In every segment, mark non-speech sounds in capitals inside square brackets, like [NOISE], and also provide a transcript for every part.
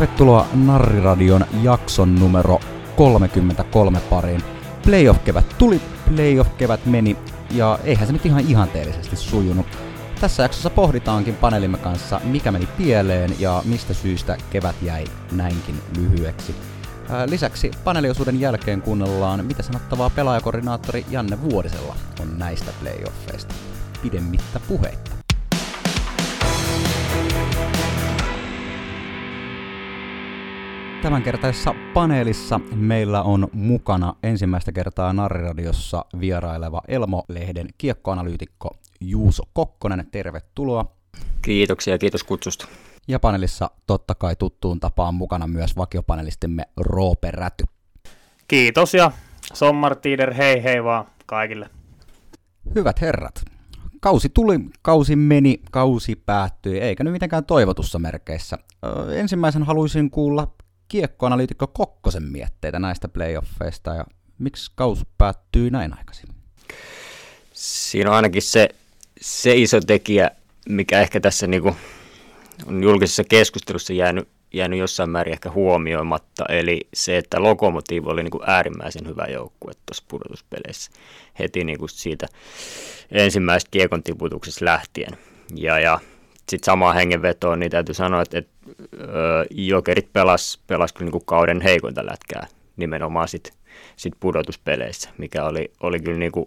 Tervetuloa Narriradion jakson numero 33 pariin. Playoff-kevät tuli, playoff-kevät meni, ja eihän se nyt ihan ihanteellisesti sujunut. Tässä jaksossa pohditaankin paneelimme kanssa, mikä meni pieleen ja mistä syystä kevät jäi näinkin lyhyeksi. Lisäksi paneeliosuuden jälkeen kuunnellaan, mitä sanottavaa pelaajakoordinaattori Janne Vuorisella on näistä playoffeista. Pidemmittä puheitta. Tämänkertaisessa paneelissa meillä on mukana ensimmäistä kertaa Narriradiossa vieraileva Elmo-lehden kiekkoanalyytikko Juuso Kokkonen. Tervetuloa. Kiitoksia ja kiitos kutsusta. Ja paneelissa totta kai tuttuun tapaan mukana myös vakiopanelistimme Roope Räty. Kiitos ja sommartiider hei hei vaan kaikille. Hyvät herrat, kausi tuli, kausi meni, kausi päättyi, eikä nyt mitenkään toivotussa merkeissä. Ö, ensimmäisen haluaisin kuulla kiekkoanalyytikko Kokkosen mietteitä näistä playoffeista ja miksi kausi päättyy näin aikaisin? Siinä on ainakin se, se iso tekijä, mikä ehkä tässä niinku on julkisessa keskustelussa jäänyt, jäänyt jossain määrin ehkä huomioimatta, eli se, että Lokomotiivi oli niinku äärimmäisen hyvä joukkue tuossa pudotuspeleissä heti niinku siitä ensimmäisestä kiekon tiputuksesta lähtien. Ja, ja sitten samaan hengenvetoon, niin täytyy sanoa, että, että Jokerit pelas, pelas kyllä niin kauden heikointa lätkää nimenomaan sit, sit pudotuspeleissä, mikä oli, oli kyllä niin kuin,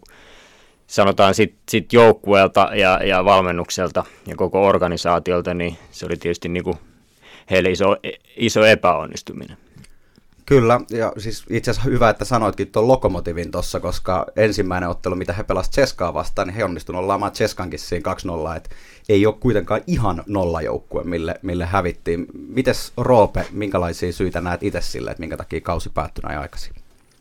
sanotaan sit, sit joukkueelta ja, ja valmennukselta ja koko organisaatiolta, niin se oli tietysti niin kuin heille iso, iso epäonnistuminen. Kyllä, ja siis itse asiassa hyvä, että sanoitkin tuon Lokomotivin tuossa, koska ensimmäinen ottelu, mitä he pelasivat Cheskaa vastaan, niin he onnistuivat ollaan Cheskankin siinä 2-0, että ei ole kuitenkaan ihan nollajoukkue, mille, mille hävittiin. Mites Roope, minkälaisia syitä näet itse sille, että minkä takia kausi päättyi näin aikaisin?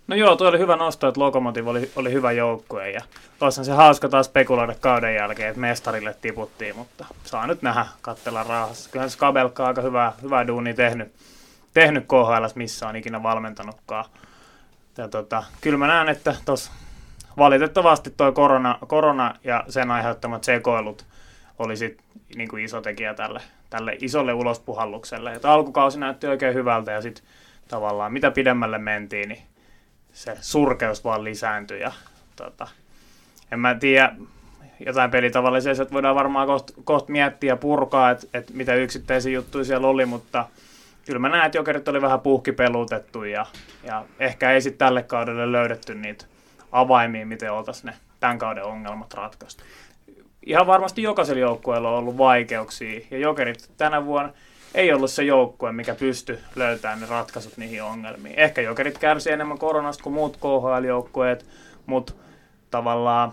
No joo, tuo oli hyvä nosto, että Lokomotiv oli, oli hyvä joukkue ja olisihan se hauska taas spekuloida kauden jälkeen, että mestarille tiputtiin, mutta saa nyt nähdä, katsella rahassa. Kyllähän Skabelka on aika hyvä, hyvä duuni tehnyt, tehnyt KHL, missä on ikinä valmentanutkaan. Ja tota, kyllä mä näen, että tos valitettavasti tuo korona, korona ja sen aiheuttamat sekoilut oli sit, niin kuin iso tekijä tälle, tälle isolle ulospuhallukselle. Et alkukausi näytti oikein hyvältä ja sitten tavallaan mitä pidemmälle mentiin, niin se surkeus vaan lisääntyi. Ja, tota, en mä tiedä, jotain pelitavallisia, että voidaan varmaan kohta koht miettiä ja purkaa, että et mitä yksittäisiä juttuja siellä oli, mutta kyllä mä näen, että jokerit oli vähän puhkipelutettu ja, ja ehkä ei sitten tälle kaudelle löydetty niitä avaimia, miten oltaisiin ne tämän kauden ongelmat ratkaistu. Ihan varmasti jokaisella joukkueella on ollut vaikeuksia ja jokerit tänä vuonna ei ollut se joukkue, mikä pysty löytämään ne ratkaisut niihin ongelmiin. Ehkä jokerit kärsi enemmän koronasta kuin muut KHL-joukkueet, mutta tavallaan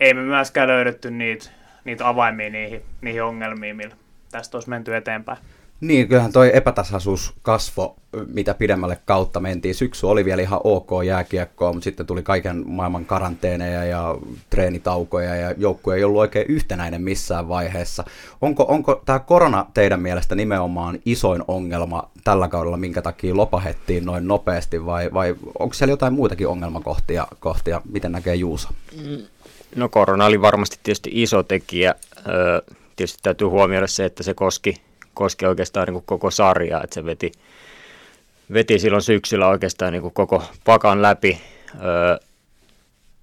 ei me myöskään löydetty niitä, niitä avaimia niihin, niihin ongelmiin, millä tästä olisi menty eteenpäin. Niin, kyllähän toi epätasaisuus kasvo, mitä pidemmälle kautta mentiin. Syksy oli vielä ihan ok jääkiekkoa, mutta sitten tuli kaiken maailman karanteeneja ja treenitaukoja ja joukkue ei ollut oikein yhtenäinen missään vaiheessa. Onko, onko tämä korona teidän mielestä nimenomaan isoin ongelma tällä kaudella, minkä takia lopahettiin noin nopeasti vai, vai onko siellä jotain muitakin ongelmakohtia, kohtia, miten näkee Juusa? No korona oli varmasti tietysti iso tekijä. Tietysti täytyy huomioida se, että se koski koski oikeastaan niin kuin koko sarjaa, että se veti, veti silloin syksyllä oikeastaan niin kuin koko pakan läpi. Öö,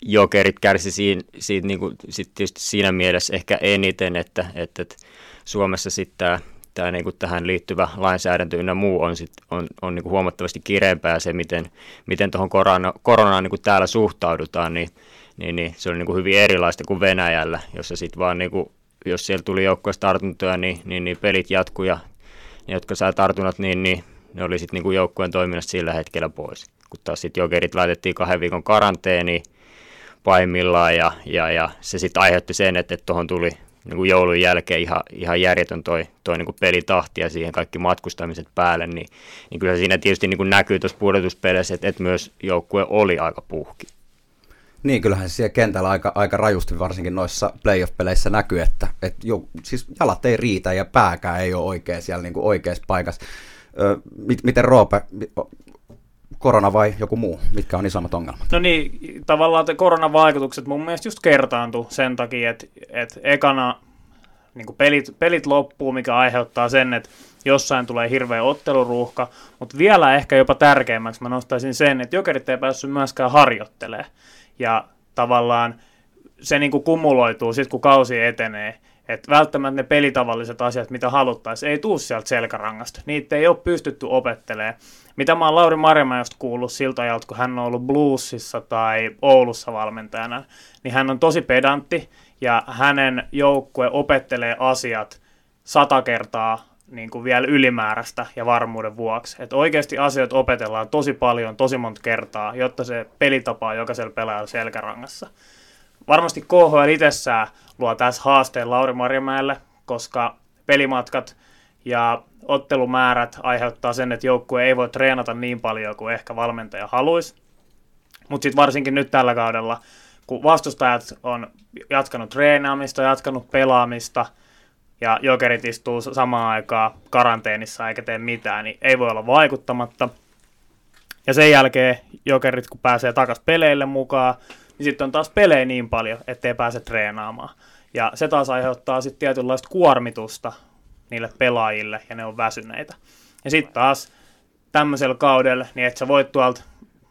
jokerit kärsi siinä, siitä, niin kuin, sit siinä mielessä ehkä eniten, että, että, että Suomessa sitten tämä tämä niin kuin tähän liittyvä lainsäädäntö ynnä muu on, sit, on, on niin kuin huomattavasti kireempää se, miten, miten tuohon korona, koronaan niin kuin täällä suhtaudutaan, niin, niin, niin se on niin kuin hyvin erilaista kuin Venäjällä, jossa sitten vaan niin kuin jos siellä tuli joukkueesta tartuntoja, niin, niin, niin pelit jatkuu ja ne, jotka saa tartunnat, niin, niin ne oli sitten niin joukkueen toiminnasta sillä hetkellä pois. Kun taas sitten jokerit laitettiin kahden viikon karanteeni pahimmillaan ja, ja, ja se sitten aiheutti sen, että tuohon tuli niin kuin joulun jälkeen ihan, ihan järjetön toi, toi niin kuin pelitahti ja siihen kaikki matkustamiset päälle, niin, niin kyllä siinä tietysti niin kuin näkyy tuossa pudotuspeleissä, että, että myös joukkue oli aika puhki. Niin, kyllähän se siellä kentällä aika, aika rajusti varsinkin noissa playoff-peleissä näkyy, että, että jo, siis jalat ei riitä ja pääkään ei ole oikein siellä niin kuin oikeassa paikassa. Ö, miten Roope, korona vai joku muu? Mitkä on isommat ongelmat? No niin, tavallaan koronavaikutukset mun mielestä just kertaantu sen takia, että, että ekana niin pelit, pelit loppuu, mikä aiheuttaa sen, että jossain tulee hirveä otteluruuhka, mutta vielä ehkä jopa tärkeimmäksi mä nostaisin sen, että jokerit ei päässyt myöskään harjoittelemaan. Ja tavallaan se niin kuin kumuloituu sitten, kun kausi etenee. Että välttämättä ne pelitavalliset asiat, mitä haluttaisiin, ei tuu sieltä selkärangasta. Niitä ei ole pystytty opettelemaan. Mitä mä oon Lauri Marjamäestä kuullut siltä ajalta, kun hän on ollut Bluesissa tai Oulussa valmentajana, niin hän on tosi pedantti ja hänen joukkue opettelee asiat sata kertaa niin kuin vielä ylimääräistä ja varmuuden vuoksi. Että oikeasti asiat opetellaan tosi paljon, tosi monta kertaa, jotta se pelitapa on jokaisella pelaajalla selkärangassa. Varmasti KHL itsessään luo tässä haasteen Lauri Marjamäelle, koska pelimatkat ja ottelumäärät aiheuttaa sen, että joukkue ei voi treenata niin paljon kuin ehkä valmentaja haluaisi. Mutta sitten varsinkin nyt tällä kaudella, kun vastustajat on jatkanut treenaamista, jatkanut pelaamista – ja jokerit istuu samaan aikaan karanteenissa eikä tee mitään, niin ei voi olla vaikuttamatta. Ja sen jälkeen jokerit, kun pääsee takaisin peleille mukaan, niin sitten on taas pelejä niin paljon, ettei pääse treenaamaan. Ja se taas aiheuttaa sitten tietynlaista kuormitusta niille pelaajille, ja ne on väsyneitä. Ja sitten taas tämmöisellä kaudella, niin että sä voit tuolta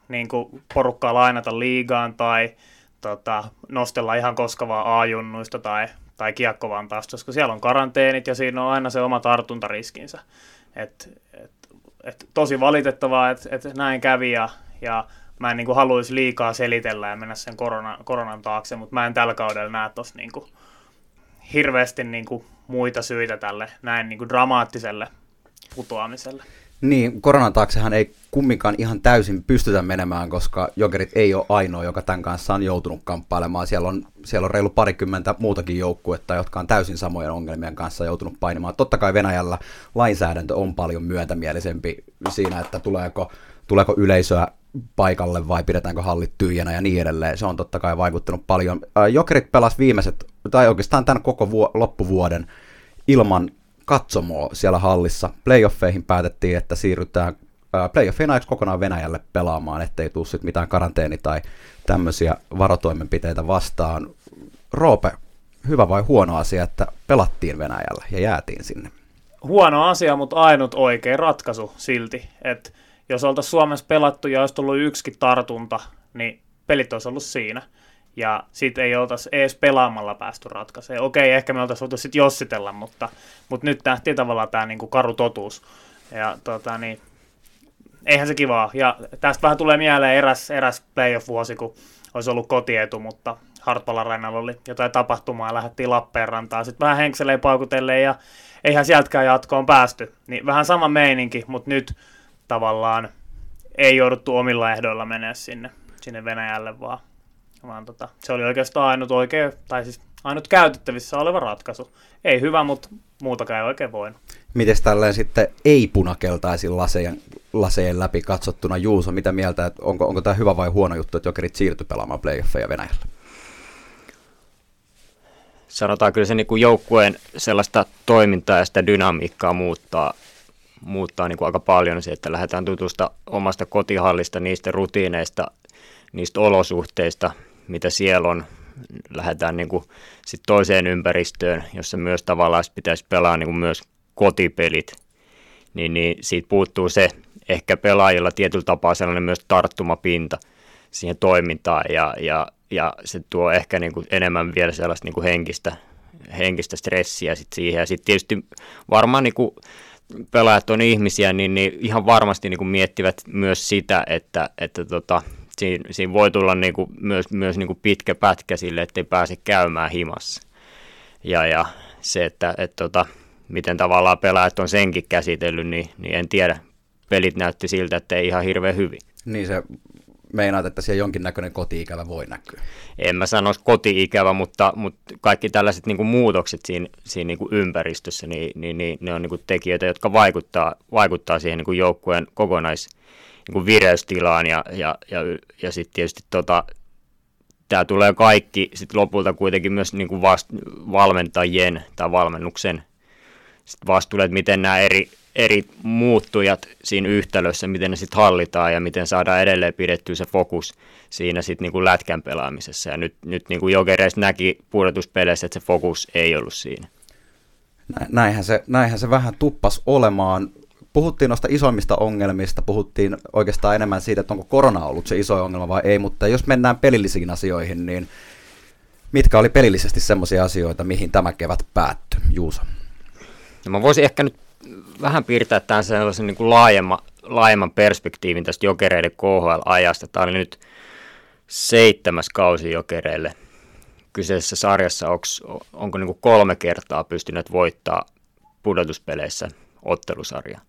niin porukkaa lainata liigaan tai tota, nostella ihan koskavaa A-junnuista tai tai kiekkovantausta, koska siellä on karanteenit ja siinä on aina se oma tartuntariskinsä. Et, et, et tosi valitettavaa, että et näin kävi ja, ja mä en niin haluaisi liikaa selitellä ja mennä sen korona, koronan taakse, mutta mä en tällä kaudella näe tuossa niin hirveästi niin kuin muita syitä tälle näin niin kuin dramaattiselle putoamiselle. Niin, koronan taaksehan ei kumminkaan ihan täysin pystytä menemään, koska Jokerit ei ole ainoa, joka tämän kanssa on joutunut kamppailemaan. Siellä on, siellä on reilu parikymmentä muutakin joukkuetta, jotka on täysin samojen ongelmien kanssa joutunut painimaan. Totta kai Venäjällä lainsäädäntö on paljon myötämielisempi siinä, että tuleeko, tuleeko yleisöä paikalle vai pidetäänkö hallit tyhjänä ja niin edelleen. Se on totta kai vaikuttanut paljon. Jokerit pelas viimeiset, tai oikeastaan tämän koko vuo, loppuvuoden ilman katsomoa siellä hallissa. Playoffeihin päätettiin, että siirrytään playoffien ajaksi kokonaan Venäjälle pelaamaan, ettei tule sitten mitään karanteeni- tai tämmöisiä varotoimenpiteitä vastaan. Roope, hyvä vai huono asia, että pelattiin Venäjällä ja jäätiin sinne? Huono asia, mutta ainut oikea ratkaisu silti. Että jos oltaisiin Suomessa pelattu ja olisi tullut yksikin tartunta, niin pelit olisi ollut siinä ja sitten ei oltaisi edes pelaamalla päästy ratkaisemaan. Okei, ehkä me oltaisiin voitu sitten jossitella, mutta, mutta nyt tähti tavallaan tämä niinku karu totuus. Ja tota, niin, eihän se kivaa. Ja tästä vähän tulee mieleen eräs, eräs playoff-vuosi, kun olisi ollut kotietu, mutta Hartpalan rannalla oli jotain tapahtumaa ja lähdettiin Lappeenrantaan. Sitten vähän henkseleen paukutelle ja eihän sieltäkään jatkoon päästy. Niin vähän sama meininki, mutta nyt tavallaan ei jouduttu omilla ehdoilla mennä sinne, sinne Venäjälle, vaan vaan tota, se oli oikeastaan ainut oikea, tai siis ainut käytettävissä oleva ratkaisu. Ei hyvä, mutta muutakaan ei oikein voinut. Miten tälleen sitten ei-punakeltaisin lasejen, lasejen läpi katsottuna Juuso, mitä mieltä, että onko, onko tämä hyvä vai huono juttu, että jokerit siirtyi pelaamaan playoffeja Venäjällä? Sanotaan kyllä se niin kuin joukkueen sellaista toimintaa ja sitä dynamiikkaa muuttaa, muuttaa niin kuin aika paljon se, että lähdetään tutusta omasta kotihallista, niistä rutiineista, niistä olosuhteista, mitä siellä on, lähdetään niin kuin sit toiseen ympäristöön, jossa myös tavallaan pitäisi pelaa niin kuin myös kotipelit, niin, niin siitä puuttuu se ehkä pelaajilla tietyllä tapaa sellainen myös tarttumapinta siihen toimintaan ja, ja, ja se tuo ehkä niin kuin enemmän vielä sellaista niin kuin henkistä, henkistä stressiä sit siihen. Ja sitten tietysti varmaan niin kuin pelaajat on ihmisiä, niin, niin ihan varmasti niin kuin miettivät myös sitä, että, että tota, siinä, siinä voi tulla niin kuin myös, myös niin kuin pitkä pätkä sille, ettei pääse käymään himassa. Ja, ja se, että et tota, miten tavallaan pelaajat on senkin käsitellyt, niin, niin en tiedä. Pelit näytti siltä, että ei ihan hirveän hyvin. Niin se meinaat, että siellä jonkinnäköinen koti-ikävä voi näkyä? En mä sanoisi koti-ikävä, mutta, mutta kaikki tällaiset niin kuin muutokset siinä, siinä niin kuin ympäristössä, niin, niin, niin ne on niin kuin tekijöitä, jotka vaikuttaa, vaikuttaa siihen niin kuin joukkueen kokonais, niin kuin vireystilaan ja, ja, ja, ja sitten tietysti tota, tämä tulee kaikki sit lopulta kuitenkin myös niin kuin vast, valmentajien tai valmennuksen sit vastuulle, että miten nämä eri, eri muuttujat siinä yhtälössä, miten ne sitten hallitaan ja miten saadaan edelleen pidettyä se fokus siinä sitten niin kuin lätkän pelaamisessa. Ja nyt, nyt niin kuin Jokereista näki pudotuspeleissä, että se fokus ei ollut siinä. Näinhän se, näinhän se vähän tuppas olemaan. Puhuttiin noista isoimmista ongelmista, puhuttiin oikeastaan enemmän siitä, että onko korona ollut se iso ongelma vai ei, mutta jos mennään pelillisiin asioihin, niin mitkä oli pelillisesti semmoisia asioita, mihin tämä kevät päättyi, Juusa? No mä voisin ehkä nyt vähän piirtää tämän sellaisen niin kuin laajemman, laajemman perspektiivin tästä jokereiden KHL-ajasta. Tämä oli nyt seitsemäs kausi jokereille. Kyseisessä sarjassa onks, onko niin kuin kolme kertaa pystynyt voittaa pudotuspeleissä ottelusarja.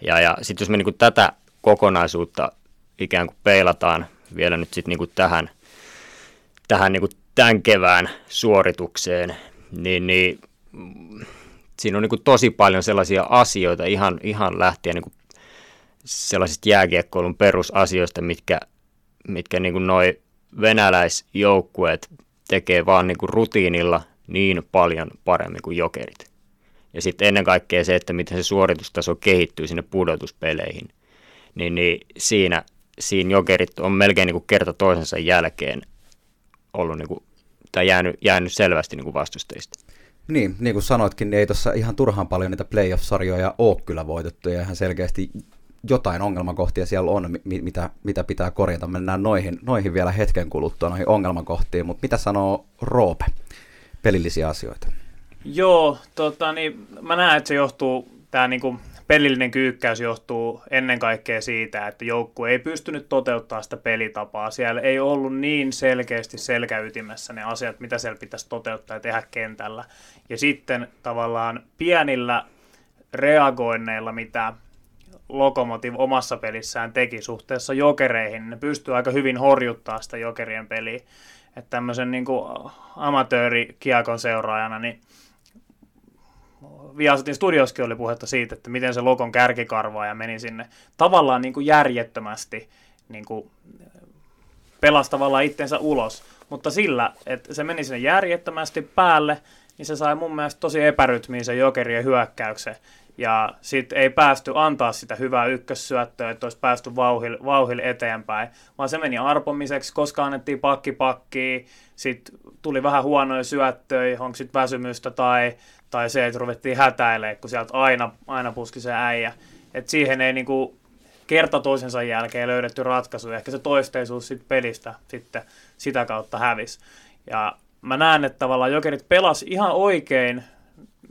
Ja, ja sitten jos me niin kuin tätä kokonaisuutta ikään kuin peilataan vielä nyt sitten niin tähän, tähän niin kuin tämän kevään suoritukseen, niin, niin siinä on niin kuin tosi paljon sellaisia asioita ihan, ihan lähtien niin kuin sellaisista jääkiekkoilun perusasioista, mitkä, mitkä niin kuin noi venäläisjoukkueet tekee vaan niin kuin rutiinilla niin paljon paremmin kuin jokerit. Ja sitten ennen kaikkea se, että miten se suoritustaso kehittyy sinne pudotuspeleihin, niin, niin siinä, siinä jokerit on melkein niin kuin kerta toisensa jälkeen ollut niin kuin, tai jäänyt, jäänyt selvästi niin kuin vastustajista. Niin, niin kuin sanoitkin, niin ei tuossa ihan turhaan paljon niitä playoff-sarjoja ole kyllä voitettu, ja ihan selkeästi jotain ongelmakohtia siellä on, mitä, mitä pitää korjata. Mennään noihin, noihin vielä hetken kuluttua, noihin ongelmakohtiin, mutta mitä sanoo Roope, pelillisiä asioita? Joo, tota, niin, mä näen, että se johtuu, tämä niinku, pelillinen kyykkäys johtuu ennen kaikkea siitä, että joukkue ei pystynyt toteuttamaan sitä pelitapaa. Siellä ei ollut niin selkeästi selkäytimessä ne asiat, mitä siellä pitäisi toteuttaa ja tehdä kentällä. Ja sitten tavallaan pienillä reagoinneilla, mitä Lokomotiv omassa pelissään teki suhteessa jokereihin, ne pystyy aika hyvin horjuttaa sitä jokerien peliä. Että tämmöisen niin amatöörikiekon seuraajana, niin Viasatin studioskin oli puhetta siitä, että miten se Lokon ja meni sinne tavallaan niin kuin järjettömästi niin kuin pelasi tavallaan itsensä ulos. Mutta sillä, että se meni sinne järjettömästi päälle, niin se sai mun mielestä tosi epärytmiin sen jokerien hyökkäyksen. Ja sitten ei päästy antaa sitä hyvää ykkössyöttöä, että olisi päästy vauhille, vauhille eteenpäin, vaan se meni arpomiseksi, koska annettiin pakki pakkiin, sitten tuli vähän huonoja syöttöjä, onko sitten väsymystä tai, tai se, että ruvettiin hätäilemään, kun sieltä aina, aina puski se äijä. Et siihen ei niinku kerta toisensa jälkeen löydetty ratkaisu, ehkä se toisteisuus sit pelistä sitten sitä kautta hävisi. Ja mä näen, että tavallaan Jokerit pelas ihan oikein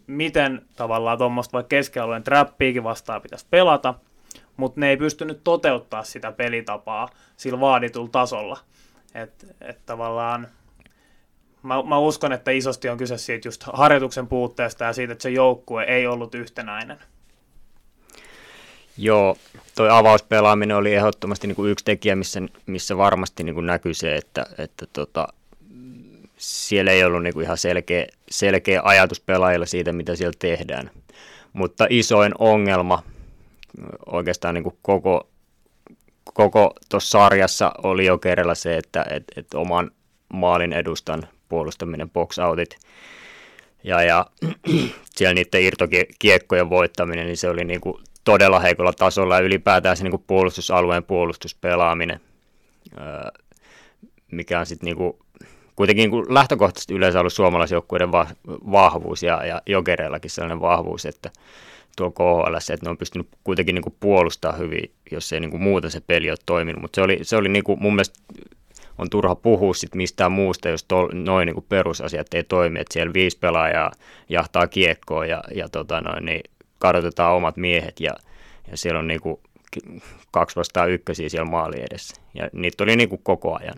miten tavallaan tuommoista vaikka keskialueen trappiikin vastaan pitäisi pelata, mutta ne ei pystynyt toteuttaa sitä pelitapaa sillä vaaditulla tasolla. Että et tavallaan mä, mä uskon, että isosti on kyse siitä just harjoituksen puutteesta ja siitä, että se joukkue ei ollut yhtenäinen. Joo, toi avauspelaaminen oli ehdottomasti niin kuin yksi tekijä, missä, missä varmasti niin kuin näkyy se, että, että tota, siellä ei ollut niin kuin ihan selkeä, selkeä ajatus pelaajilla siitä, mitä siellä tehdään. Mutta isoin ongelma oikeastaan niin kuin koko, koko tuossa sarjassa oli jo kerralla se, että et, et oman maalin edustan puolustaminen box-outit ja, ja [CLEARS THROAT] siellä niiden irtokiekkojen voittaminen, niin se oli niin kuin todella heikolla tasolla ja ylipäätään se niin kuin puolustusalueen puolustuspelaaminen, mikä on sitten niin kuin kuitenkin niin lähtökohtaisesti yleensä ollut suomalaisjoukkueiden va- vahvuus ja, ja jokereillakin sellainen vahvuus, että tuo KHL, että ne on pystynyt kuitenkin niin puolustaa hyvin, jos ei niin muuten se peli ole toiminut. Mutta se oli, se oli niin kuin mun mielestä on turha puhua sit mistään muusta, jos tol, noin niin perusasiat ei toimi, että siellä viisi pelaajaa jahtaa kiekkoa ja, ja tota noin, niin kadotetaan omat miehet ja, ja siellä on niin kuin kaksi vastaan ykkösiä siellä maali edessä. Ja niitä oli niin kuin koko ajan.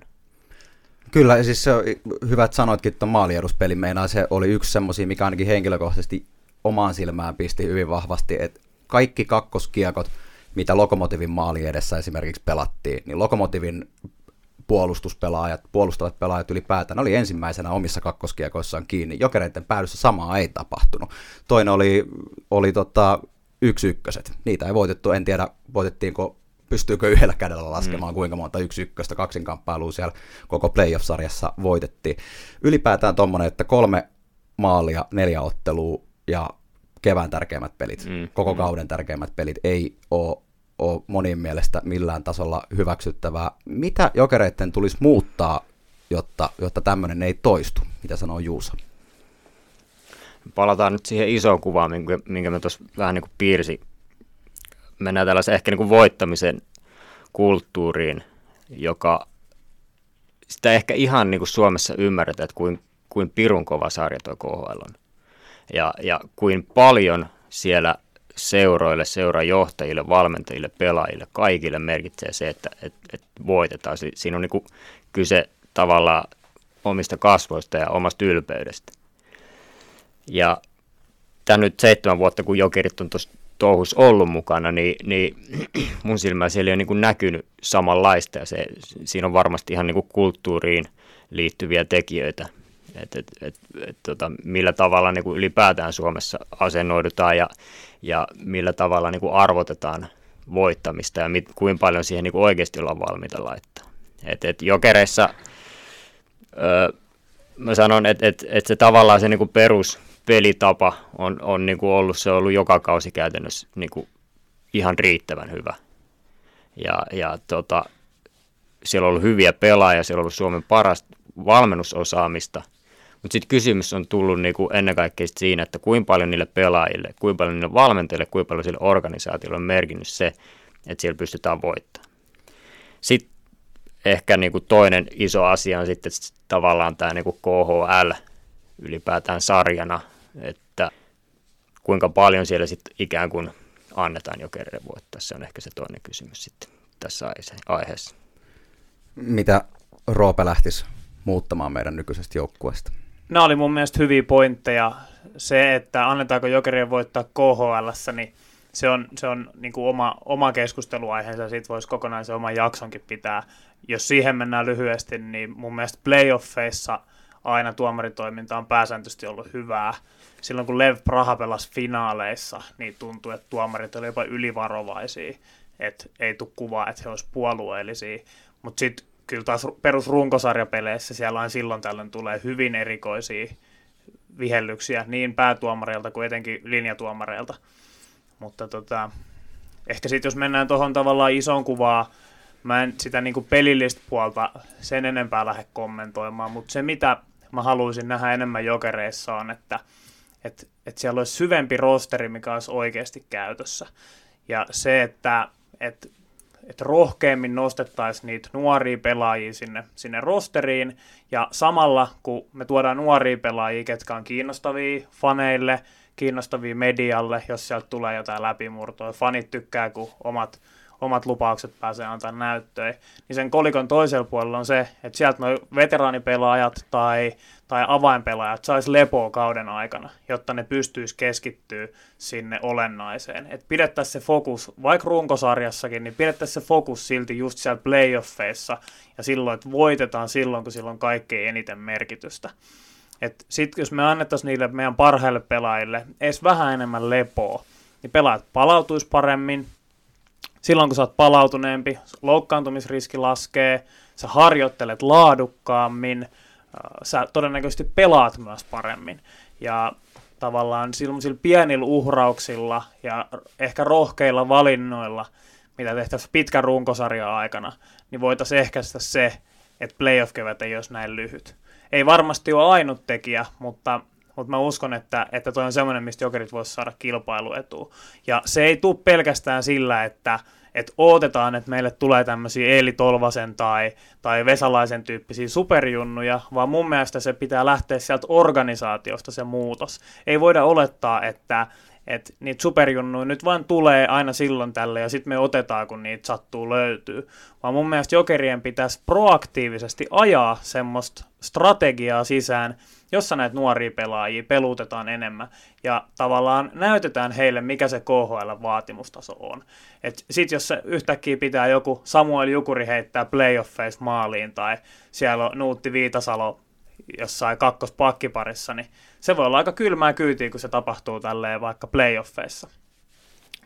Kyllä, siis se on hyvä, että sanoitkin, että maalieduspeli meinaa, se oli yksi semmoisia, mikä ainakin henkilökohtaisesti omaan silmään pisti hyvin vahvasti, että kaikki kakkoskiekot, mitä Lokomotivin maali edessä esimerkiksi pelattiin, niin Lokomotivin puolustuspelaajat, puolustavat pelaajat ylipäätään oli ensimmäisenä omissa kakkoskiekoissaan kiinni. Jokereiden päädyssä samaa ei tapahtunut. Toinen oli, oli tota, yksi ykköset. Niitä ei voitettu, en tiedä voitettiinko pystyykö yhdellä kädellä laskemaan, mm. kuinka monta yksi ykköstä kaksinkamppailua siellä koko playoff-sarjassa voitettiin. Ylipäätään tuommoinen, että kolme maalia, neljä ottelua ja kevään tärkeimmät pelit, mm. koko mm. kauden tärkeimmät pelit ei ole, ole monin mielestä millään tasolla hyväksyttävää. Mitä jokereiden tulisi muuttaa, jotta, jotta tämmöinen ei toistu? Mitä sanoo Juusa? Palataan nyt siihen isoon kuvaan, minkä, minkä mä tuossa vähän niin kuin piirsin. Mennään tällaisen ehkä niin kuin voittamisen kulttuuriin, joka sitä ehkä ihan niin kuin Suomessa ymmärretään, että kuin, kuin pirun kova sarja tuo KHL on. Ja, ja kuin paljon siellä seuroille, seurajohtajille, valmentajille, pelaajille, kaikille merkitsee se, että et, et voitetaan. Siinä on niin kyse tavallaan omista kasvoista ja omasta ylpeydestä. Ja tämä nyt seitsemän vuotta, kun Jokerit on tuossa touhus ollut mukana, niin, niin [CLEARS THROAT] mun silmä siellä ei ole niin näkynyt samanlaista ja se, siinä on varmasti ihan niin kuin kulttuuriin liittyviä tekijöitä, että et, et, et, tota, millä tavalla niin kuin ylipäätään Suomessa asennoidutaan ja, ja millä tavalla niin kuin arvotetaan voittamista ja mit, kuinka paljon siihen niin kuin oikeasti ollaan valmiita laittaa. Et, et jokereissa öö, mä sanon, että et, et se tavallaan se niin kuin perus pelitapa on, on niin kuin ollut, se on ollut joka kausi käytännössä niin kuin ihan riittävän hyvä. Ja, ja tota, siellä on ollut hyviä pelaajia, siellä on ollut Suomen parasta valmennusosaamista, mutta sitten kysymys on tullut niin kuin ennen kaikkea siinä, että kuinka paljon niille pelaajille, kuinka paljon niille valmentajille, kuinka paljon sille organisaatiolle on merkinnyt se, että siellä pystytään voittamaan. Sitten ehkä niin kuin toinen iso asia on sitten tavallaan tämä niin kuin KHL ylipäätään sarjana, että kuinka paljon siellä sitten ikään kuin annetaan jo kerran voittaa. Se on ehkä se toinen kysymys sitten tässä aiheessa. Mitä Roope lähtisi muuttamaan meidän nykyisestä joukkueesta? Nämä oli mun mielestä hyviä pointteja. Se, että annetaanko jokerien voittaa KHL, niin se on, se on niin kuin oma, oma keskusteluaiheensa, siitä voisi kokonaan se oman jaksonkin pitää. Jos siihen mennään lyhyesti, niin mun mielestä playoffeissa aina tuomaritoiminta on pääsääntöisesti ollut hyvää. Silloin kun Lev Praha pelasi finaaleissa, niin tuntui, että tuomarit olivat jopa ylivarovaisia, että ei tule kuvaa, että he olisivat puolueellisia. Mutta sitten kyllä taas perusrunkosarjapeleissä siellä on silloin tällöin tulee hyvin erikoisia vihellyksiä niin päätuomareilta kuin etenkin linjatuomareilta. Mutta tota, ehkä sitten jos mennään tuohon tavallaan isoon kuvaan, mä en sitä niinku pelillistä puolta sen enempää lähde kommentoimaan, mutta se mitä mä haluaisin nähdä enemmän jokereissa on, että et, et siellä olisi syvempi rosteri, mikä olisi oikeasti käytössä. Ja se, että et, et rohkeammin nostettaisiin niitä nuoria pelaajia sinne, sinne rosteriin, ja samalla kun me tuodaan nuoria pelaajia, ketkä on kiinnostavia faneille, kiinnostavia medialle, jos sieltä tulee jotain läpimurtoa. Fanit tykkää, kun omat, omat lupaukset pääsee antaa näyttöön. Niin sen kolikon toisella puolella on se, että sieltä noin veteraanipelaajat tai, tai avainpelaajat sais lepoa kauden aikana, jotta ne pystyisi keskittyä sinne olennaiseen. Että pidettäisiin se fokus, vaikka runkosarjassakin, niin pidettäisiin se fokus silti just siellä playoffeissa ja silloin, että voitetaan silloin, kun silloin kaikkein eniten merkitystä. Että sitten jos me annettaisiin niille meidän parhaille pelaajille edes vähän enemmän lepoa, niin pelaajat palautuisi paremmin. Silloin kun sä oot palautuneempi, loukkaantumisriski laskee, sä harjoittelet laadukkaammin, äh, sä todennäköisesti pelaat myös paremmin. Ja tavallaan silloin pienillä uhrauksilla ja ehkä rohkeilla valinnoilla, mitä tehtäisiin pitkän runkosarjan aikana, niin voitaisiin ehkäistä se, että playoff-kevät ei olisi näin lyhyt ei varmasti ole ainut tekijä, mutta, mutta mä uskon, että, että toi on semmoinen, mistä jokerit voisi saada kilpailuetua. Ja se ei tule pelkästään sillä, että, että odotetaan, että meille tulee tämmöisiä Eeli Tolvasen tai, tai Vesalaisen tyyppisiä superjunnuja, vaan mun mielestä se pitää lähteä sieltä organisaatiosta se muutos. Ei voida olettaa, että, että niitä superjunnuja nyt vain tulee aina silloin tälle ja sitten me otetaan, kun niitä sattuu löytyy. Vaan mun mielestä jokerien pitäisi proaktiivisesti ajaa semmoista strategiaa sisään, jossa näitä nuoria pelaajia pelutetaan enemmän ja tavallaan näytetään heille, mikä se KHL-vaatimustaso on. Sitten jos se yhtäkkiä pitää joku Samuel Jukuri heittää playoffeissa maaliin tai siellä on Nuutti Viitasalo jossain kakkospakkiparissa, niin se voi olla aika kylmää kyytiä, kun se tapahtuu tälleen vaikka playoffeissa.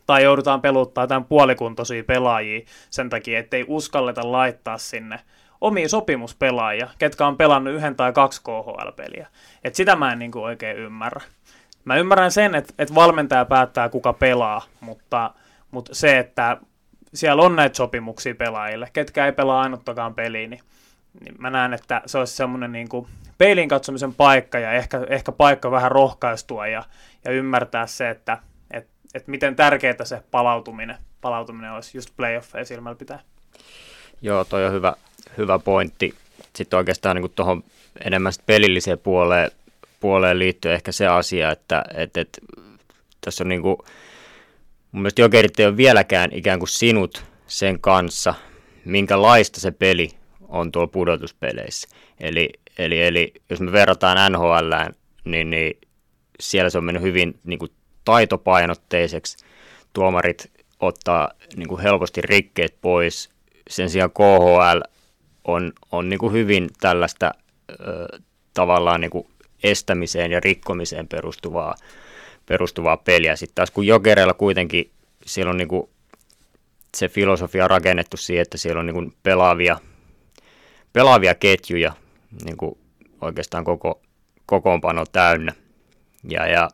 Tai joudutaan peluttaa tämän puolikuntoisia pelaajia sen takia, ettei uskalleta laittaa sinne omia sopimuspelaajia, ketkä on pelannut yhden tai kaksi KHL-peliä. Et sitä mä en niin kuin oikein ymmärrä. Mä ymmärrän sen, että, että valmentaja päättää, kuka pelaa, mutta, mutta se, että siellä on näitä sopimuksia pelaajille, ketkä ei pelaa ainuttakaan peliä, niin niin mä näen, että se olisi semmoinen niin peilin katsomisen paikka ja ehkä, ehkä paikka vähän rohkaistua ja, ja ymmärtää se, että et, et miten tärkeää se palautuminen, palautuminen olisi just playoffeja silmällä pitää. Joo, toi on hyvä, hyvä pointti. Sitten oikeastaan niin tuohon enemmän pelilliseen puoleen, puoleen liittyy ehkä se asia, että et, et, tässä on niin kuin, mun mielestä jokerit ei ole vieläkään ikään kuin sinut sen kanssa, minkälaista se peli on tuolla pudotuspeleissä. Eli, eli, eli jos me verrataan NHL, niin, niin siellä se on mennyt hyvin niin kuin taitopainotteiseksi. Tuomarit ottaa niin kuin helposti rikkeet pois. Sen sijaan KHL on, on niin kuin hyvin tällaista ö, tavallaan niin kuin estämiseen ja rikkomiseen perustuvaa, perustuvaa peliä. Sitten taas kun Jokereilla kuitenkin siellä on niin kuin se filosofia rakennettu siihen, että siellä on niin kuin pelaavia, pelaavia ketjuja niin kuin oikeastaan koko kokoonpano täynnä. Ja, ja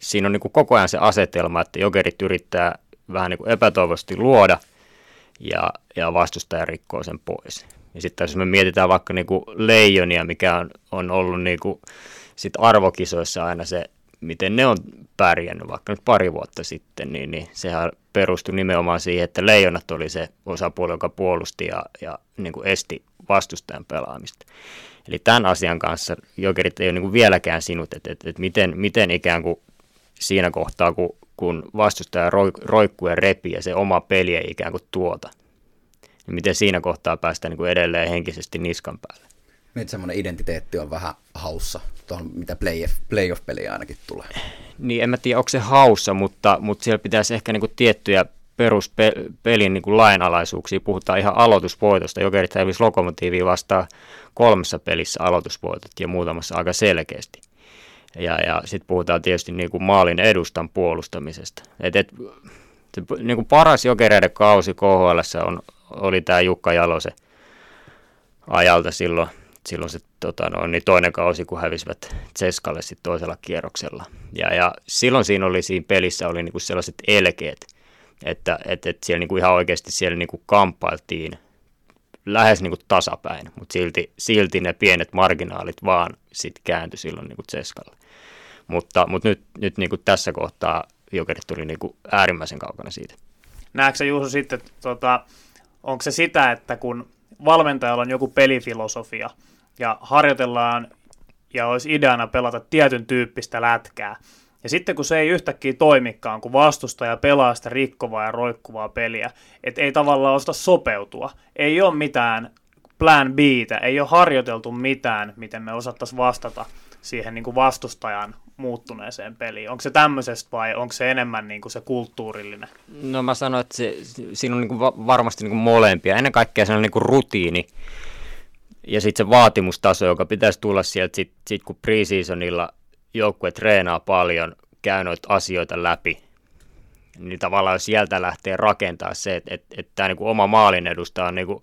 siinä on niin kuin koko ajan se asetelma, että jokerit yrittää vähän niin kuin epätoivoisesti luoda ja, ja vastustaja rikkoo sen pois. Ja sitten jos me mietitään vaikka niin kuin leijonia, mikä on, on ollut niin sit arvokisoissa aina se, miten ne on pärjännyt vaikka nyt pari vuotta sitten, niin, niin sehän perustui nimenomaan siihen, että leijonat oli se osapuoli, joka puolusti ja, ja niin kuin esti vastustajan pelaamista. Eli tämän asian kanssa jokerit ei ole niin kuin vieläkään sinut, että, että, että miten, miten ikään kuin siinä kohtaa, kun, kun vastustaja roikkuu ja repii ja se oma peli ei ikään kuin tuota, niin miten siinä kohtaa päästään niin kuin edelleen henkisesti niskan päälle. Nyt semmoinen identiteetti on vähän haussa, tuohon mitä playoff, playoff-peliä ainakin tulee. Niin, en mä tiedä, onko se haussa, mutta, mutta siellä pitäisi ehkä niin kuin tiettyjä peruspelin niin kuin lainalaisuuksia. Puhutaan ihan aloitusvoitosta. Jokerit hävisi lokomotiiviin vastaan kolmessa pelissä aloitusvoitot ja muutamassa aika selkeästi. Ja, ja sitten puhutaan tietysti niin kuin maalin edustan puolustamisesta. Et, et, se, niin kuin paras jokereiden kausi KHL on, oli tämä Jukka Jalosen ajalta silloin, silloin se tota, no, niin toinen kausi, kun hävisivät Ceskalle sitten toisella kierroksella. Ja, ja silloin siinä oli siinä pelissä oli niin kuin sellaiset elkeet, että et, et siellä niin kuin ihan oikeasti siellä niin kuin kamppailtiin lähes niin kuin tasapäin, mutta silti, silti ne pienet marginaalit vaan sitten kääntyi silloin niin kuin Ceskalle. Mutta, mutta nyt, nyt niin kuin tässä kohtaa Jokerit tuli niin kuin äärimmäisen kaukana siitä. Näetkö Juuso sitten, tota, onko se sitä, että kun valmentajalla on joku pelifilosofia ja harjoitellaan ja olisi ideana pelata tietyn tyyppistä lätkää, ja sitten kun se ei yhtäkkiä toimikaan, kun vastustaja pelaa sitä rikkovaa ja roikkuvaa peliä, että ei tavallaan osata sopeutua, ei ole mitään plan b ei ole harjoiteltu mitään, miten me osattaisiin vastata siihen niin kuin vastustajan muuttuneeseen peliin? Onko se tämmöisestä vai onko se enemmän niin kuin se kulttuurillinen? No mä sanoin, että se, siinä on niin kuin varmasti niin kuin molempia. Ennen kaikkea se on niin kuin rutiini ja sitten se vaatimustaso, joka pitäisi tulla sieltä sit, sit kun preseasonilla joukkue treenaa paljon, käy noita asioita läpi, niin tavallaan sieltä lähtee rakentaa se, että, että, että tämä niin kuin oma maalin edustaa, niin kuin,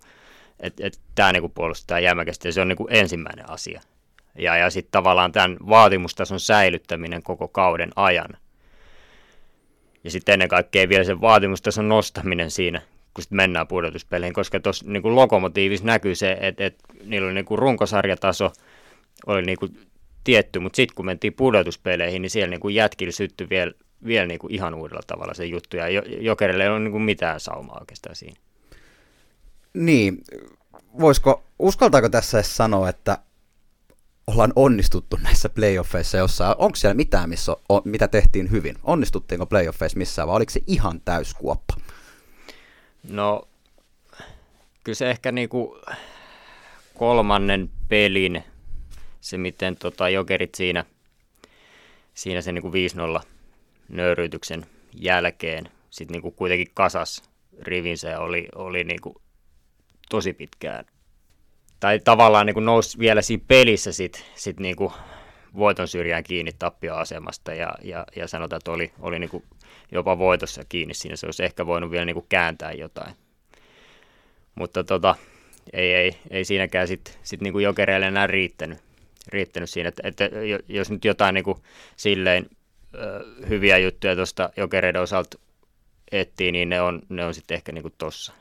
että, että tämä niin kuin puolustaa jämäkästi ja se on niin kuin ensimmäinen asia ja, ja sitten tavallaan tämän vaatimustason säilyttäminen koko kauden ajan. Ja sitten ennen kaikkea vielä sen vaatimustason nostaminen siinä, kun sitten mennään pudotuspeleihin, koska tuossa niin lokomotiivissa näkyy se, että, että niillä oli niin kuin runkosarjataso, oli niin kuin tietty, mutta sitten kun mentiin pudotuspeleihin, niin siellä niin kuin jätkillä syttyi vielä, vielä niin kuin ihan uudella tavalla se juttu, ja Jokerille ei ole niin kuin mitään saumaa oikeastaan siinä. Niin, voisiko, uskaltaako tässä edes sanoa, että ollaan onnistuttu näissä playoffeissa jossain. Onko siellä mitään, missä on, mitä tehtiin hyvin? Onnistuttiinko playoffeissa missään vai oliko se ihan täyskuoppa? No, kyllä se ehkä niinku kolmannen pelin, se miten tota jokerit siinä, siinä sen niinku 5-0 nöyryytyksen jälkeen sitten niinku kuitenkin kasas rivinsä ja oli, oli niinku tosi pitkään tai tavallaan niin kuin nousi vielä siinä pelissä sit, sit niin kuin voiton syrjään kiinni tappioasemasta ja, ja, ja sanotaan, että oli, oli niin kuin jopa voitossa kiinni siinä. Se olisi ehkä voinut vielä niin kuin kääntää jotain. Mutta tota, ei, ei, ei siinäkään sitten sit niin kuin jokereille enää riittänyt, riittänyt siinä. Että, että jos nyt jotain niin kuin silleen hyviä juttuja tuosta jokereiden osalta etsii, niin ne on, ne on sitten ehkä niin kuin tossa.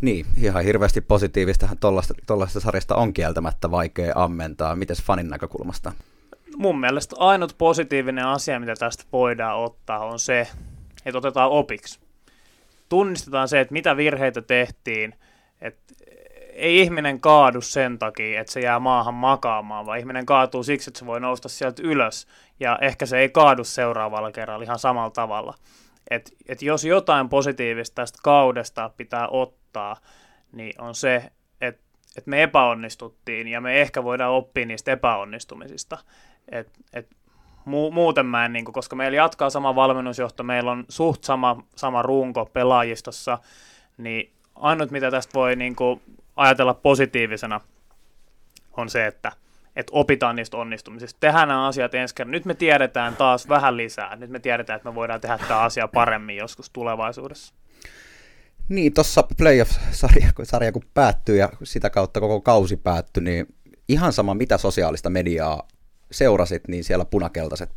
Niin, ihan hirveästi positiivistahan tuollaista sarjasta on kieltämättä vaikea ammentaa. Mites fanin näkökulmasta? Mun mielestä ainut positiivinen asia, mitä tästä voidaan ottaa, on se, että otetaan opiksi. Tunnistetaan se, että mitä virheitä tehtiin, että ei ihminen kaadu sen takia, että se jää maahan makaamaan, vaan ihminen kaatuu siksi, että se voi nousta sieltä ylös, ja ehkä se ei kaadu seuraavalla kerralla ihan samalla tavalla. Et, et jos jotain positiivista tästä kaudesta pitää ottaa, niin on se, että et me epäonnistuttiin, ja me ehkä voidaan oppia niistä epäonnistumisista. Et, et mu- muuten mä en, niin kuin, koska meillä jatkaa sama valmennusjohto, meillä on suht sama, sama runko pelaajistossa, niin ainut mitä tästä voi niin kuin, ajatella positiivisena on se, että, että opitaan niistä onnistumisista. Tehdään nämä asiat ensi kerran. Nyt me tiedetään taas vähän lisää. Nyt me tiedetään, että me voidaan tehdä tämä asia paremmin joskus tulevaisuudessa. Niin, tuossa playoff-sarja sarja kun päättyy ja sitä kautta koko kausi päättyi, niin ihan sama mitä sosiaalista mediaa seurasit, niin siellä punakeltaiset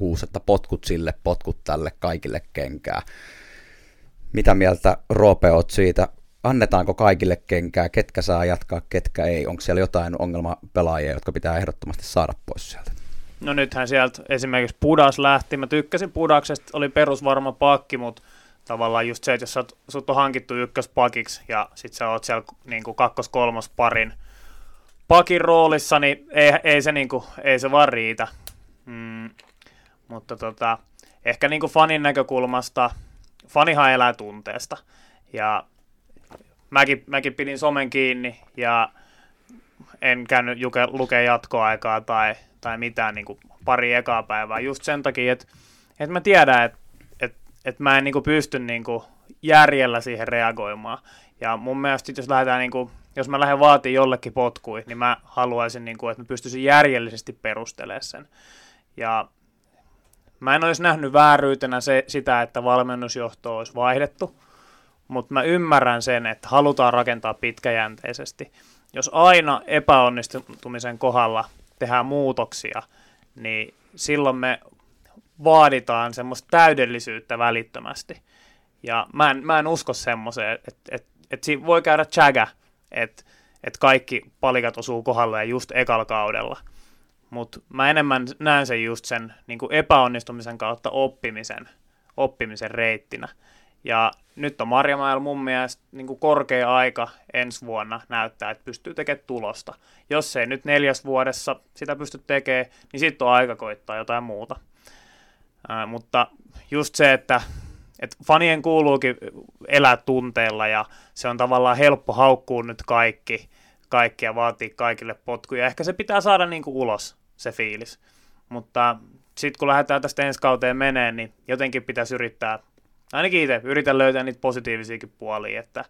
huusetta potkut sille, potkut tälle, kaikille kenkää. Mitä mieltä Roope oot siitä annetaanko kaikille kenkää, ketkä saa jatkaa, ketkä ei? Onko siellä jotain ongelmapelaajia, jotka pitää ehdottomasti saada pois sieltä? No nythän sieltä esimerkiksi Pudas lähti. Mä tykkäsin Pudaksesta, oli perusvarma pakki, mutta tavallaan just se, että jos sut, sut on hankittu ykköspakiksi ja sit sä oot siellä niin kakkos-kolmos parin pakin roolissa, niin ei, ei, se, niin kuin, ei se vaan riitä. Mm, mutta tota, ehkä niin kuin fanin näkökulmasta, fanihan elää tunteesta. Ja mäkin, mäkin pidin somen kiinni ja en käynyt juke, lukea jatkoaikaa tai, tai mitään niin kuin pari ekaa päivää just sen takia, että, että mä tiedän, että, että, että mä en niin kuin pysty niin kuin järjellä siihen reagoimaan. Ja mun mielestä jos lähdetään niin kuin, jos mä lähden vaatimaan jollekin potkui, niin mä haluaisin, niin kuin, että mä pystyisin järjellisesti perustelemaan sen. Ja mä en olisi nähnyt vääryytenä se, sitä, että valmennusjohto olisi vaihdettu, mutta mä ymmärrän sen, että halutaan rakentaa pitkäjänteisesti. Jos aina epäonnistumisen kohdalla tehdään muutoksia, niin silloin me vaaditaan semmoista täydellisyyttä välittömästi. Ja mä en, mä en usko semmoiseen, että et, et siinä voi käydä chaga, että et kaikki palikat osuu kohdalle just ekalla kaudella. Mutta mä enemmän näen sen just sen niin epäonnistumisen kautta oppimisen, oppimisen reittinä. Ja nyt on Marjamäellä mun mielestä niin kuin korkea aika ensi vuonna näyttää, että pystyy tekemään tulosta. Jos ei nyt neljäs vuodessa sitä pysty tekemään, niin sitten on aika koittaa jotain muuta. Ää, mutta just se, että, että fanien kuuluukin elää tunteella ja se on tavallaan helppo haukkua nyt kaikki, kaikki ja vaatii kaikille potkuja. Ehkä se pitää saada niin kuin ulos, se fiilis. Mutta sitten kun lähdetään tästä ensi kauteen meneen, niin jotenkin pitäisi yrittää ainakin itse yritän löytää niitä positiivisiakin puolia, että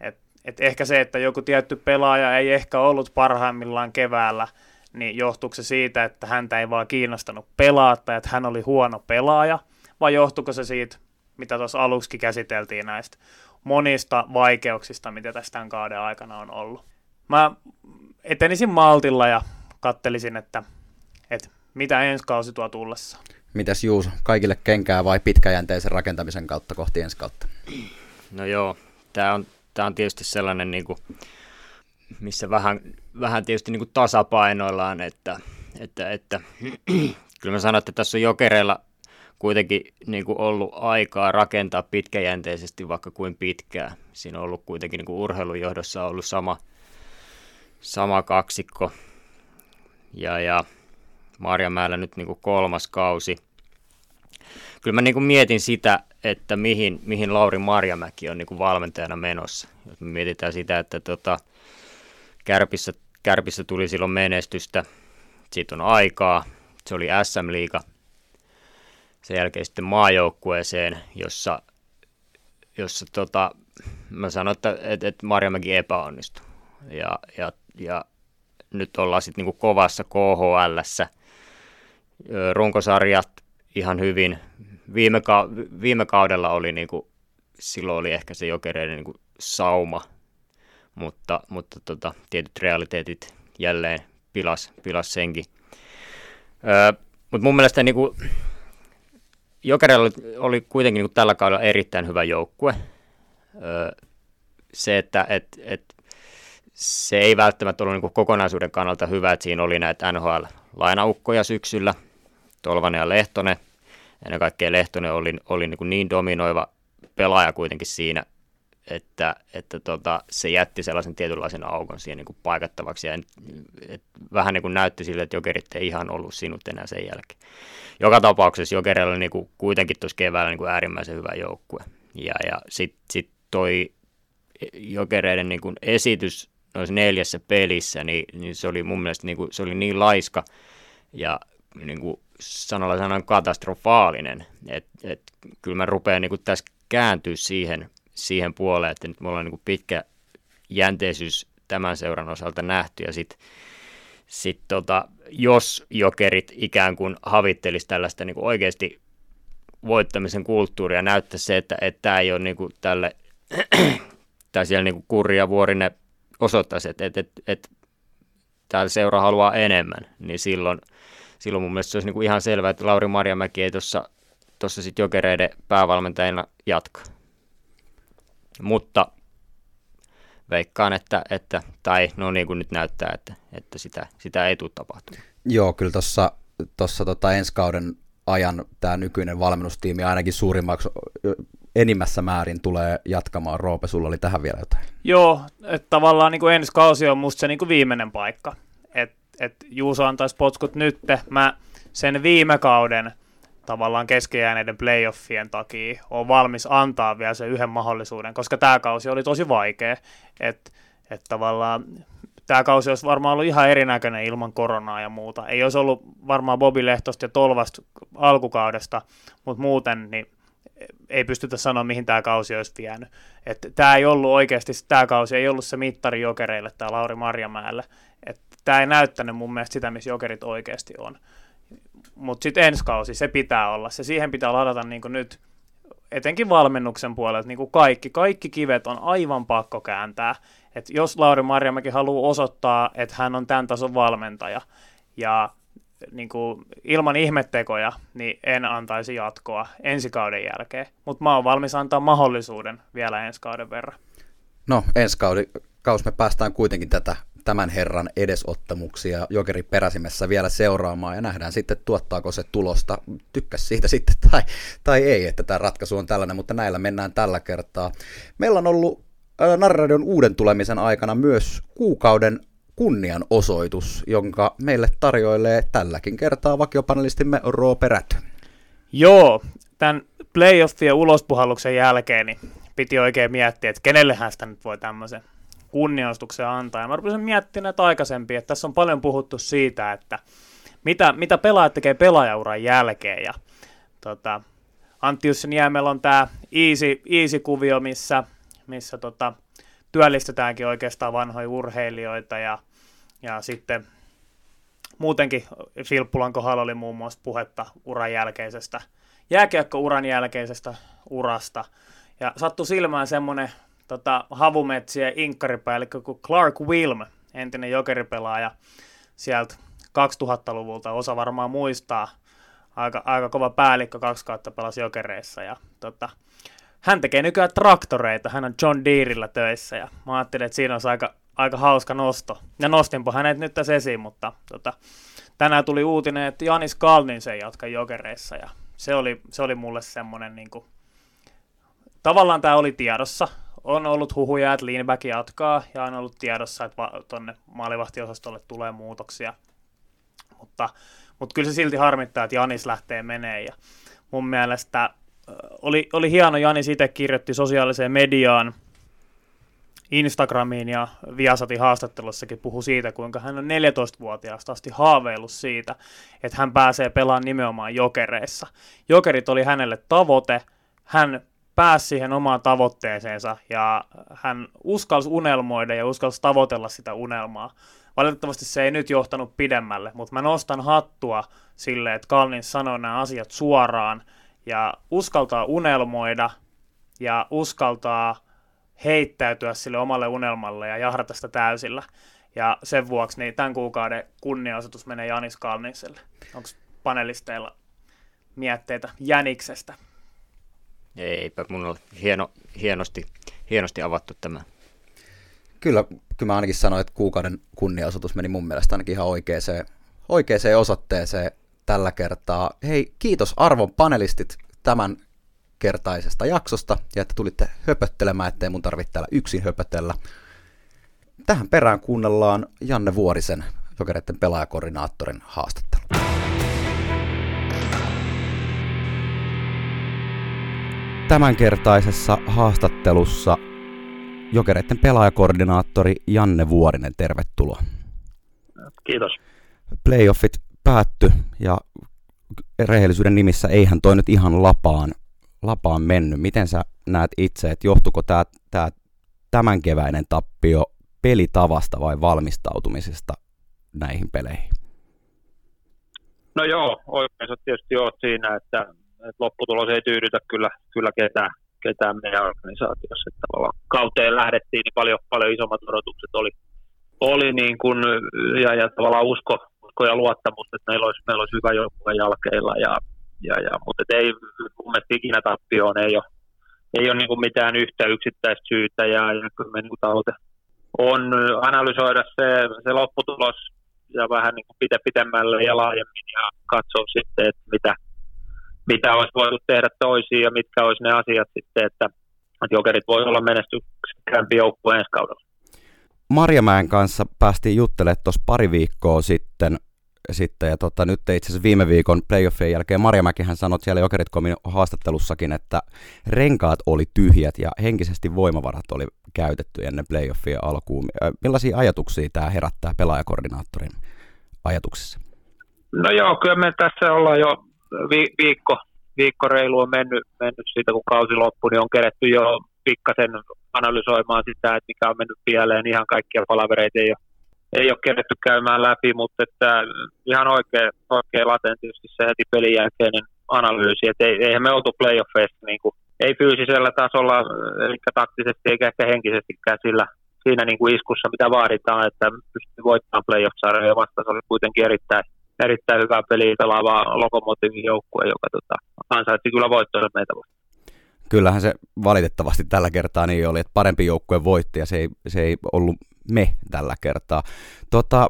et, et ehkä se, että joku tietty pelaaja ei ehkä ollut parhaimmillaan keväällä, niin johtuuko se siitä, että häntä ei vaan kiinnostanut pelaa tai että hän oli huono pelaaja, vai johtuuko se siitä, mitä tuossa aluksi käsiteltiin näistä monista vaikeuksista, mitä tästä tämän kauden aikana on ollut. Mä etenisin maltilla ja kattelisin, että, että mitä ensi kausi tuo tullessa. Mitäs Juus, kaikille kenkää vai pitkäjänteisen rakentamisen kautta kohti ensi kautta? No joo, tämä on, tää on tietysti sellainen, niin kuin, missä vähän, vähän tietysti niin kuin tasapainoillaan, että, että, että [CLEARS THROAT] kyllä mä sanon, että tässä on jokereilla kuitenkin niin kuin ollut aikaa rakentaa pitkäjänteisesti vaikka kuin pitkää. Siinä on ollut kuitenkin niin kuin urheilujohdossa ollut sama, sama kaksikko. Ja, ja Marjamäellä nyt niin kuin kolmas kausi. Kyllä mä niin kuin mietin sitä, että mihin, mihin Lauri Marjamäki on niin kuin valmentajana menossa. Jos me mietitään sitä, että tota, Kärpissä, Kärpissä tuli silloin menestystä, siitä on aikaa, se oli SM-liiga, sen jälkeen sitten maajoukkueeseen, jossa, jossa tota, mä sanoin, että, että, että Marjamäki epäonnistui. Ja, ja, ja nyt ollaan sitten niinku kovassa KHLssä – runkosarjat ihan hyvin. Viime, ka- viime kaudella oli niin kuin, silloin oli ehkä se jokereiden niin kuin sauma, mutta, mutta tota, tietyt realiteetit jälleen pilas, pilas senkin. Öö, mutta mun mielestä niin kuin, oli, oli kuitenkin niin kuin tällä kaudella erittäin hyvä joukkue. Öö, se, että et, et, se ei välttämättä ollut niin kokonaisuuden kannalta hyvä, että siinä oli näitä NHL-lainaukkoja syksyllä, Tolvanen ja Lehtonen. Ennen kaikkea Lehtonen oli, oli niin, niin dominoiva pelaaja kuitenkin siinä, että, että tota, se jätti sellaisen tietynlaisen aukon siihen niin kuin paikattavaksi. Ja, et, vähän niin kuin näytti sille, että jokerit ei ihan ollut sinut enää sen jälkeen. Joka tapauksessa jokerilla niin kuin, kuitenkin tuossa keväällä niin kuin äärimmäisen hyvä joukkue. Ja, ja sitten sit toi jokereiden niin kuin esitys noissa neljässä pelissä, niin, niin se oli mun mielestä niin kuin, se oli niin laiska ja niin kuin sanalla sanan katastrofaalinen, että et, kyllä mä rupean niin kuin tässä kääntyä siihen, siihen puoleen, että nyt me ollaan niin pitkä jänteisyys tämän seuran osalta nähty. Ja sitten sit tota, jos jokerit ikään kuin havittelisi tällaista niin kuin oikeasti voittamisen kulttuuria, näyttäisi se, että tämä ei ole niin kuin tälle, [CLEARS THROAT] tai siellä niin kuin Kurri ja Vuorinen osoittaisi, että, että, että, että täällä seura haluaa enemmän, niin silloin, silloin mun mielestä se olisi niin kuin ihan selvää, että Lauri Marjamäki ei tuossa tuossa sitten jokereiden päävalmentajana jatka. Mutta veikkaan, että, että tai no niin kuin nyt näyttää, että, että sitä, sitä ei tule tapahtumaan. Joo, kyllä tuossa tossa tota ensi kauden ajan tämä nykyinen valmennustiimi ainakin suurimmaksi enimmässä määrin tulee jatkamaan. Roope, sulla oli tähän vielä jotain. Joo, että tavallaan niin kuin ensi kausi on musta se niin kuin viimeinen paikka. Että et Juuso antaisi potskut nyt. Mä sen viime kauden tavallaan keskejääneiden playoffien takia on valmis antaa vielä sen yhden mahdollisuuden, koska tämä kausi oli tosi vaikea. Että et tavallaan tämä kausi olisi varmaan ollut ihan erinäköinen ilman koronaa ja muuta. Ei olisi ollut varmaan Bobi Lehtosta ja Tolvasta alkukaudesta, mutta muuten niin ei pystytä sanoa, mihin tämä kausi olisi vienyt. Että tämä ei ollut oikeasti, tämä kausi ei ollut se mittari jokereille, tämä Lauri Marjamäelle. Että tämä ei näyttänyt mun mielestä sitä, missä jokerit oikeasti on. Mutta sitten ensi kausi, se pitää olla. Se siihen pitää ladata niin nyt, etenkin valmennuksen puolelta, niin kaikki. Kaikki kivet on aivan pakko kääntää. Et jos Lauri Marjamäki haluaa osoittaa, että hän on tämän tason valmentaja, ja niin kuin, ilman ihmettekoja, niin en antaisi jatkoa ensi kauden jälkeen. Mutta mä oon valmis antaa mahdollisuuden vielä ensi kauden verran. No, ensi kauden, kaus me päästään kuitenkin tätä tämän herran edesottamuksia Jokeri peräsimessä vielä seuraamaan ja nähdään sitten tuottaako se tulosta. Tykkäs siitä [LAUGHS] sitten tai, tai ei, että tämä ratkaisu on tällainen, mutta näillä mennään tällä kertaa. Meillä on ollut Narradion uuden tulemisen aikana myös kuukauden kunnianosoitus, jonka meille tarjoilee tälläkin kertaa vakiopanelistimme Roope Rätö. Joo, tämän playoffien ulospuhalluksen jälkeen niin piti oikein miettiä, että kenellehän sitä nyt voi tämmöisen kunnianostuksen antaa. Ja mä rupesin miettimään näitä aikaisempia, että tässä on paljon puhuttu siitä, että mitä, mitä pelaajat tekee pelaajauran jälkeen. Ja, tota, Antti Jussin Jäämellä on tämä easy, easy kuvio, missä, missä tota, työllistetäänkin oikeastaan vanhoja urheilijoita ja, ja sitten muutenkin Filppulan kohdalla oli muun muassa puhetta uran jälkeisestä, jääkiekko-uran jälkeisestä urasta. Ja sattui silmään semmoinen tota, havumetsien inkkaripäällikkö kuin Clark Wilm, entinen jokeripelaaja sieltä 2000-luvulta. Osa varmaan muistaa, aika, aika kova päällikkö, kaksi kautta pelasi jokereissa. Ja, tota, hän tekee nykyään traktoreita, hän on John Deerillä töissä ja mä ajattelin, että siinä on aika, aika hauska nosto. Ja nostinpa hänet nyt tässä esiin, mutta tota, tänään tuli uutinen, että Janis Kalninsen jatka jokereissa ja se oli, se oli mulle semmoinen niin kuin, tavallaan tämä oli tiedossa, on ollut huhuja, että Leanback jatkaa ja on ollut tiedossa, että va- tuonne maalivahtiosastolle tulee muutoksia. Mutta, mutta kyllä se silti harmittaa, että Janis lähtee menee ja mun mielestä oli, oli hieno, Janis itse kirjoitti sosiaaliseen mediaan, Instagramiin ja Viasatin haastattelussakin puhu siitä, kuinka hän on 14-vuotiaasta asti haaveillut siitä, että hän pääsee pelaamaan nimenomaan jokereissa. Jokerit oli hänelle tavoite, hän pääsi siihen omaan tavoitteeseensa ja hän uskalsi unelmoida ja uskalsi tavoitella sitä unelmaa. Valitettavasti se ei nyt johtanut pidemmälle, mutta mä nostan hattua sille, että Kalnin sanoo nämä asiat suoraan ja uskaltaa unelmoida ja uskaltaa heittäytyä sille omalle unelmalle ja jahrata sitä täysillä. Ja sen vuoksi niin tämän kuukauden kunniaosoitus menee Janis Kalniselle. Onko panelisteilla mietteitä Jäniksestä? Eipä mun ole hieno, hienosti, hienosti avattu tämä Kyllä, kyllä mä ainakin sanoin, että kuukauden kunniaosoitus meni mun mielestä ainakin ihan oikeaan, oikeaan osoitteeseen tällä kertaa. Hei, kiitos arvon panelistit tämän kertaisesta jaksosta ja että tulitte höpöttelemään, ettei mun tarvitse täällä yksin höpötellä. Tähän perään kuunnellaan Janne Vuorisen, jokereiden pelaajakoordinaattorin haastattelu. Tämänkertaisessa haastattelussa Jokereiden pelaajakoordinaattori Janne Vuorinen, tervetuloa. Kiitos. Playoffit päätty ja rehellisyyden nimissä eihän toi nyt ihan lapaan, lapaan mennyt. Miten sä näet itse, että johtuko tämä, tämä tämän keväinen tappio pelitavasta vai valmistautumisesta näihin peleihin? No joo, oikein tietysti oot siinä, että, että lopputulos ei tyydytä kyllä, kyllä ketään, ketään meidän organisaatiossa. Että tavallaan kauteen lähdettiin, niin paljon, paljon isommat odotukset oli, oli niin kuin, ja, ja tavallaan usko, usko ja luottamus, että meillä olisi, meillä olisi hyvä joukkue jalkeilla. Ja, ja, ja, mutta ei mun mielestä ikinä tappioon ei ole, ei ole niin kuin mitään yhtä yksittäistä syytä ja, ja kyllä me niin tavoite on analysoida se, se lopputulos ja vähän niin kuin pitemmälle ja laajemmin ja katsoa sitten, että mitä, mitä olisi voitu tehdä toisiin ja mitkä olisi ne asiat sitten, että, että jokerit voi olla menestyksekkäämpi joukkue ensi kaudella. Marjamäen kanssa päästiin juttelemaan tuossa pari viikkoa sitten, sitten ja tota, nyt itse asiassa viime viikon playoffien jälkeen Marjamäkihän sanoi siellä Jokerit.comin haastattelussakin, että renkaat oli tyhjät ja henkisesti voimavarat oli käytetty ennen playoffien alkuun. Millaisia ajatuksia tämä herättää pelaajakoordinaattorin ajatuksissa? No joo, kyllä me tässä ollaan jo vi- viikko, viikko reilu on mennyt, mennyt siitä, kun kausi loppui, niin on keretty jo pikkasen analysoimaan sitä, että mikä on mennyt pieleen. Ihan kaikkia palavereita ei ole, ei ole keretty käymään läpi, mutta että ihan oikein, oikein latentisti se heti pelin jälkeinen analyysi, että ei, eihän me oltu playoffeissa niin kuin, ei fyysisellä tasolla, eli taktisesti eikä ehkä henkisestikään sillä, siinä niin kuin iskussa, mitä vaaditaan, että pystyy voittamaan playoff-sarjoja vasta. Se oli kuitenkin erittäin, erittäin hyvä peli pelaava lokomotiivin joukkue, joka tota, ansaitsi kyllä voittoja meitä vastaan kyllähän se valitettavasti tällä kertaa niin oli, että parempi joukkue voitti ja se ei, se ei ollut me tällä kertaa. Tota,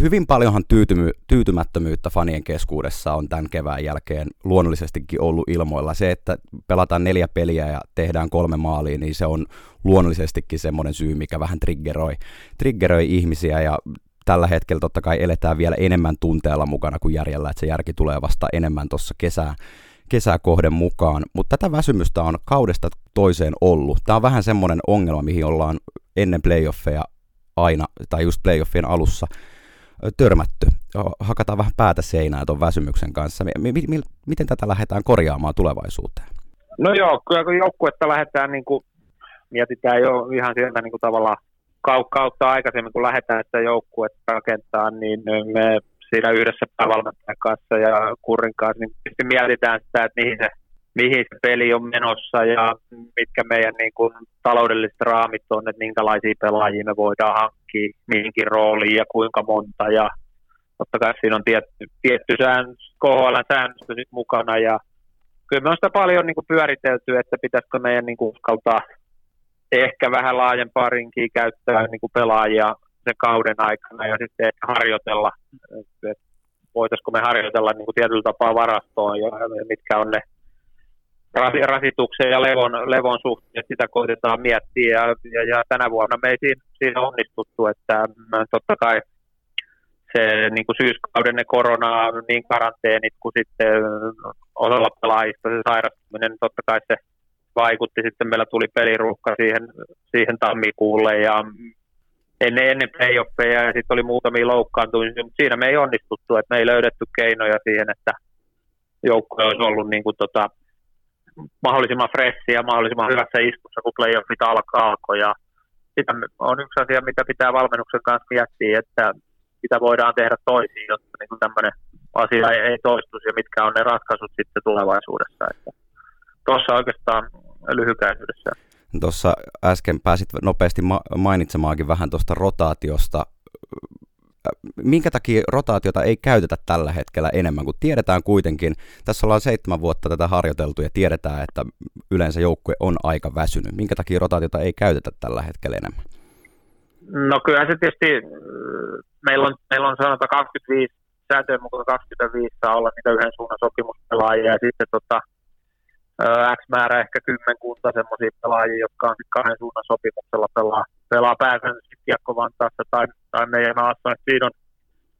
hyvin paljonhan tyytymy, tyytymättömyyttä fanien keskuudessa on tämän kevään jälkeen luonnollisestikin ollut ilmoilla. Se, että pelataan neljä peliä ja tehdään kolme maalia, niin se on luonnollisestikin semmoinen syy, mikä vähän triggeroi, triggeroi ihmisiä ja tällä hetkellä totta kai eletään vielä enemmän tunteella mukana kuin järjellä, että se järki tulee vasta enemmän tuossa kesää, kesää kohden mukaan, mutta tätä väsymystä on kaudesta toiseen ollut. Tämä on vähän semmoinen ongelma, mihin ollaan ennen playoffeja aina, tai just playoffien alussa törmätty. Hakataan vähän päätä seinää tuon väsymyksen kanssa. M- m- miten tätä lähdetään korjaamaan tulevaisuuteen? No joo, kyllä kun joukkuetta lähdetään, niin kuin, mietitään jo ihan sieltä niin kuin tavallaan kautta aikaisemmin, kun lähdetään sitä joukkuetta rakentaa, niin me siinä yhdessä päävalmentajan kanssa ja Kurrin kanssa, niin mietitään sitä, että mihin se, mihin se peli on menossa ja mitkä meidän niin kuin, taloudelliset raamit on, että minkälaisia pelaajia me voidaan hankkia, mihinkin rooliin ja kuinka monta. Ja totta kai siinä on tietty, tietty säännös, KHL-säännöstö mukana ja kyllä me on sitä paljon niin kuin, pyöritelty, että pitäisikö meidän niin kuin, uskaltaa ehkä vähän laajempaa rinkiä käyttää niin kuin pelaajia sen kauden aikana ja sitten harjoitella, että voitaisiko me harjoitella niin kuin tietyllä tapaa varastoon ja mitkä on ne rasituksen ja levon, levon suhteet, sitä koitetaan miettiä. Ja, ja, ja tänä vuonna me ei siinä, siinä onnistuttu, että totta kai se niin kuin syyskauden ne korona, niin karanteenit kuin sitten osalla pelaajista se sairastuminen, totta kai se vaikutti. Sitten meillä tuli peliruuhka siihen, siihen tammikuulle ja ennen, ennen playoffeja ja sitten oli muutamia loukkaantumisia, mutta siinä me ei onnistuttu, että me ei löydetty keinoja siihen, että joukkue olisi ollut niin kuin tota, mahdollisimman fressi ja mahdollisimman hyvässä iskussa, kun playoffit alkaa alkoi. Ja sitä on yksi asia, mitä pitää valmennuksen kanssa miettiä, että mitä voidaan tehdä toisiin, jotta niin tämmöinen asia ei, ei toistuisi ja mitkä on ne ratkaisut sitten tulevaisuudessa. Tuossa oikeastaan lyhykäisyydessä. Tuossa äsken pääsit nopeasti ma- mainitsemaankin vähän tuosta rotaatiosta. Minkä takia rotaatiota ei käytetä tällä hetkellä enemmän, kun tiedetään kuitenkin, tässä ollaan seitsemän vuotta tätä harjoiteltu ja tiedetään, että yleensä joukkue on aika väsynyt. Minkä takia rotaatiota ei käytetä tällä hetkellä enemmän? No kyllä se tietysti, meillä on, meillä on sanotaan 25, sääntöjen mukaan 25 saa olla niitä yhden suunnan sopimuspelaajia ja sitten tota, X määrä ehkä kymmenkunta semmoisia pelaajia, jotka on kahden suunnan sopimuksella pelaa, pelaa pääsäännöllisesti Kiekko Vantaassa tai, tai meidän maassa. Siinä on,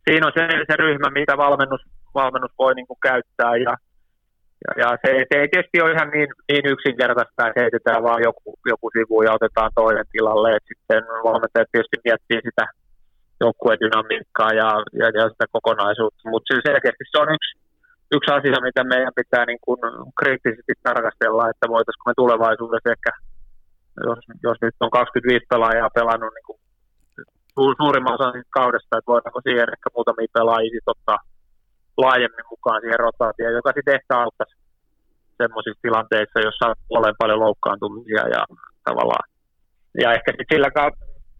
siinä on se, se ryhmä, mitä valmennus, valmennus voi niin kuin käyttää ja, ja, ja se, se, ei tietysti ole ihan niin, niin yksinkertaista, että heitetään vaan joku, joku sivu ja otetaan toinen tilalle. Et sitten valmentajat tietysti miettii sitä joukkueen dynamiikkaa ja, ja, ja sitä kokonaisuutta, mutta selkeästi se on yksi, yksi asia, mitä meidän pitää niin kuin kriittisesti tarkastella, että voitaisiinko me tulevaisuudessa ehkä, jos, jos nyt on 25 pelaajaa pelannut niin kuin suurimman osan kaudesta, että voidaanko siihen ehkä muutamia pelaajia ottaa laajemmin mukaan siihen rotaatioon, joka sitten ehkä auttaisi semmoisissa tilanteissa, jossa on paljon loukkaantumisia ja tavallaan. Ja ehkä sitten sillä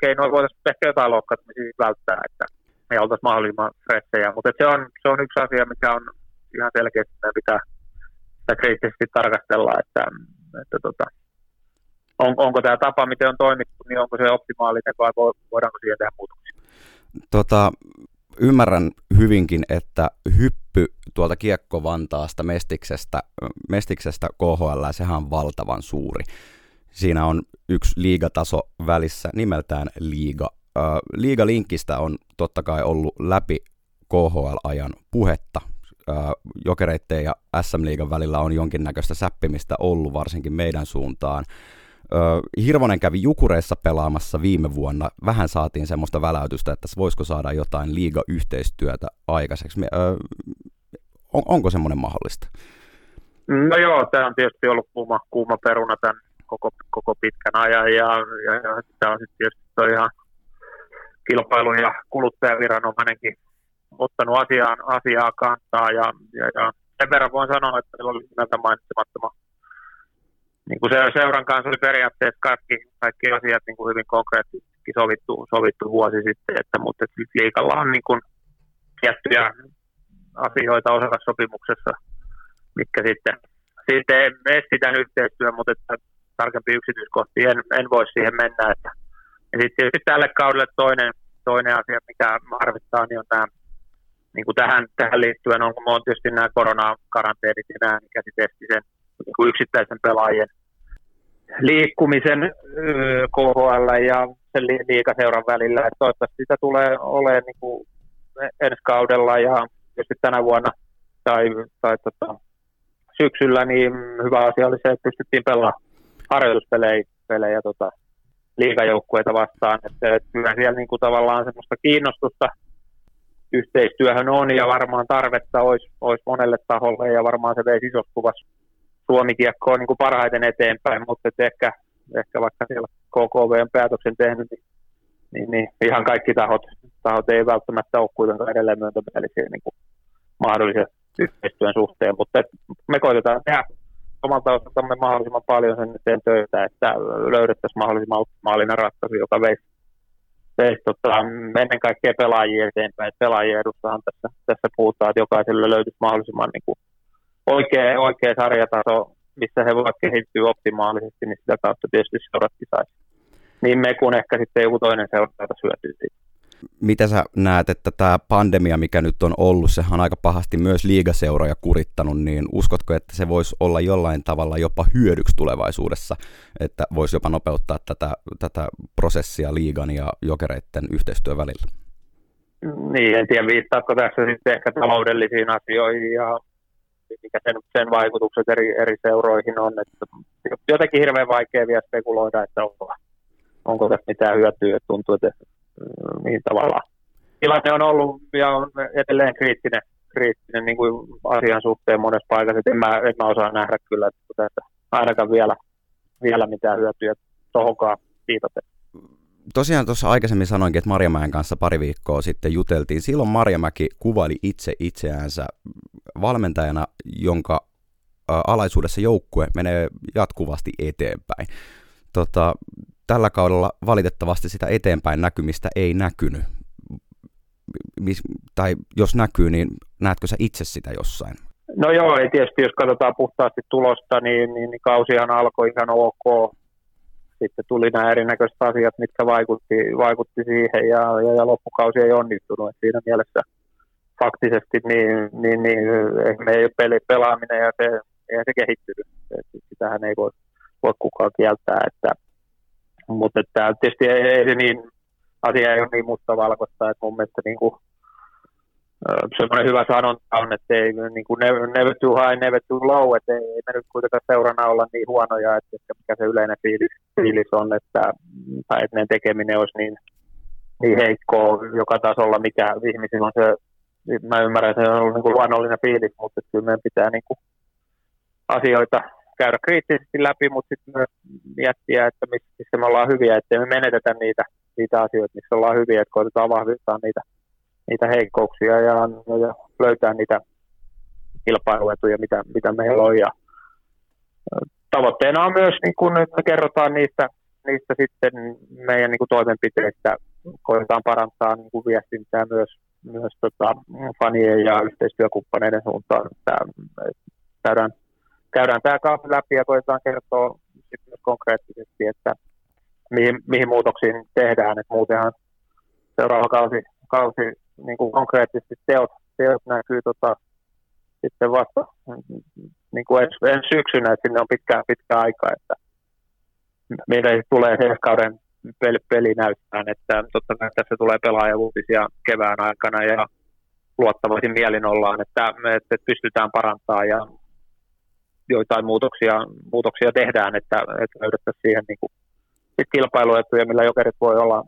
keinoin voitaisiin ehkä jotain loukkaantumisia välttää, että me oltaisiin mahdollisimman fressejä. Mutta se on, se on yksi asia, mikä on ihan selkeästi meidän pitää sitä kriittisesti tarkastella, että, että tota, on, onko tämä tapa, miten on toimittu, niin onko se optimaalinen vai voidaanko siihen tehdä muutoksia? Tota, ymmärrän hyvinkin, että hyppy tuolta Kiekko-Vantaasta Mestiksestä, Mestiksestä KHL, sehän on valtavan suuri. Siinä on yksi liigataso välissä nimeltään liiga. liigalinkistä on totta kai ollut läpi KHL-ajan puhetta jokereitteen ja SM-liigan välillä on jonkinnäköistä säppimistä ollut, varsinkin meidän suuntaan. Hirvonen kävi Jukureissa pelaamassa viime vuonna. Vähän saatiin semmoista väläytystä, että voisiko saada jotain liiga-yhteistyötä aikaiseksi. On, onko semmoinen mahdollista? No joo, tämä on tietysti ollut kuuma, kuuma peruna tämän koko, koko pitkän ajan ja, ja, ja tämä on sitten tietysti ihan kilpailu- ja kuluttajaviranomainenkin ottanut asiaan, asiaa kantaa ja, ja, ja sen verran voin sanoa, että meillä oli näitä mainitsemattoman niin kuin se, seuran kanssa oli periaatteessa kaikki, kaikki asiat niin kuin hyvin konkreettisesti sovittu, sovittu vuosi sitten, että, mutta että liikalla on niin kuin tiettyjä asioita osata sopimuksessa, mitkä sitten, sitten estetään yhteistyö, mutta että tarkempi yksityiskohti en, en voi siihen mennä. Että, ja sitten tälle kaudelle toinen, toinen asia, mikä harvittaa, niin on nämä niin kuin tähän, tähän liittyen on, on tietysti nämä koronakaranteenit ja nämä, mikä sitten esti sen niin kuin yksittäisen pelaajien liikkumisen KHL ja sen liikaseuran välillä. Että toivottavasti sitä tulee olemaan niin kuin ensi kaudella ja tietysti tänä vuonna tai, tai tota, syksyllä, niin hyvä asia oli se, että pystyttiin pelaamaan harjoituspelejä pelejä, tota, liikajoukkueita vastaan. Että, että kyllä siellä niin kuin tavallaan semmoista kiinnostusta – yhteistyöhön on ja varmaan tarvetta olisi, olisi monelle taholle ja varmaan se veisi isossa kuvassa Suomi-kiekkoon niin parhaiten eteenpäin, mutta ehkä, ehkä vaikka siellä KKV on päätöksen tehnyt, niin, niin, niin ihan kaikki tahot, tahot ei välttämättä ole kuitenkaan edelleen myöntämielisiä niin kuin mahdollisen yhteistyön suhteen, mutta me koitetaan tehdä omalta osaltamme mahdollisimman paljon sen eteen töitä, että löydettäisiin mahdollisimman optimaalinen ratkaisu, joka veisi veisi tota, ennen kaikkea pelaajia eteenpäin. Et pelaajien edustahan tässä, tässä puhutaan, että jokaiselle löytyisi mahdollisimman niin kuin oikea, oikea sarjataso, missä he voivat kehittyä optimaalisesti, niin sitä kautta tietysti seuratkin saisi. Niin me kuin ehkä sitten joku toinen seurata syötyy siitä mitä sä näet, että tämä pandemia, mikä nyt on ollut, sehän on aika pahasti myös liigaseuroja kurittanut, niin uskotko, että se voisi olla jollain tavalla jopa hyödyksi tulevaisuudessa, että voisi jopa nopeuttaa tätä, tätä prosessia liigan ja jokereiden yhteistyön välillä? Niin, en tiedä viittaatko tässä sitten ehkä taloudellisiin asioihin ja mikä sen, sen vaikutukset eri, eri seuroihin on. Että jotenkin hirveän vaikea vielä spekuloida, että onko, onko tässä mitään hyötyä. Tuntuu, että niin tavallaan tilanne on ollut ja on edelleen kriittinen, kriittinen niin kuin asian suhteen monessa paikassa. En mä, en mä osaa nähdä kyllä, että ainakaan vielä, vielä mitään hyötyä tuohonkaan viitaten. Tosiaan tuossa aikaisemmin sanoinkin, että Marjamäen kanssa pari viikkoa sitten juteltiin. Silloin Marjamäki kuvaili itse itseäänsä valmentajana, jonka alaisuudessa joukkue menee jatkuvasti eteenpäin. Tota, tällä kaudella valitettavasti sitä eteenpäin näkymistä ei näkynyt. Mis, tai jos näkyy, niin näetkö sä itse sitä jossain? No joo, ei tietysti jos katsotaan puhtaasti tulosta, niin, niin, niin kausihan alkoi ihan ok. sitten tuli nämä erinäköiset asiat, mitkä vaikutti, vaikutti siihen ja, ja, ja loppukausi ei onnistunut. Et siinä mielessä faktisesti niin, niin, niin me ei ole peli, pelaaminen ja se, eihän se kehittynyt. Et sitähän ei voi, voi kukaan kieltää. Että, mutta että tietysti ei, ei niin, asia ei ole niin mustavalkoista, että mun mielestä niin kuin, semmoinen hyvä sanonta on, että ei niin kuin never, never too high, never too low, että ei, ei me nyt kuitenkaan seurana olla niin huonoja, että, että mikä se yleinen fiilis, fiilis on, että, tai että ne tekeminen olisi niin, niin heikkoa joka tasolla, mikä ihmisillä on se, mä ymmärrän, että se on ollut niin kuin luonnollinen fiilis, mutta kyllä meidän pitää niin kuin asioita käydä kriittisesti läpi, mutta sitten myös miettiä, että missä me ollaan hyviä, ettei me menetetä niitä, niitä asioita, missä ollaan hyviä, että koitetaan vahvistaa niitä niitä heikkouksia ja, ja löytää niitä kilpailuetuja, mitä, mitä meillä on. Ja tavoitteena on myös, niin kun nyt me kerrotaan niistä, niistä sitten meidän niin toimenpiteistä, koetaan parantaa niin kuin viestintää myös, myös tota, fanien ja yhteistyökumppaneiden suuntaan. Että käydään, käydään tämä kausi läpi ja koetaan kertoa konkreettisesti, että mihin, mihin muutoksiin tehdään. Että muutenhan seuraava kausi, kausi niin kuin konkreettisesti teot, teot näkyy tota, sitten vasta niin kuin ensi, ensi syksynä, että sinne on pitkä, pitkä aika, että meillä tulee se kauden peli, peli näyttää, että totta kai tässä tulee pelaajavuutisia kevään aikana ja luottavaisin mielin ollaan, että, että pystytään parantaa ja joitain muutoksia, muutoksia tehdään, että, että löydettäisiin siihen niin kuin, kilpailuetuja, millä jokerit voi olla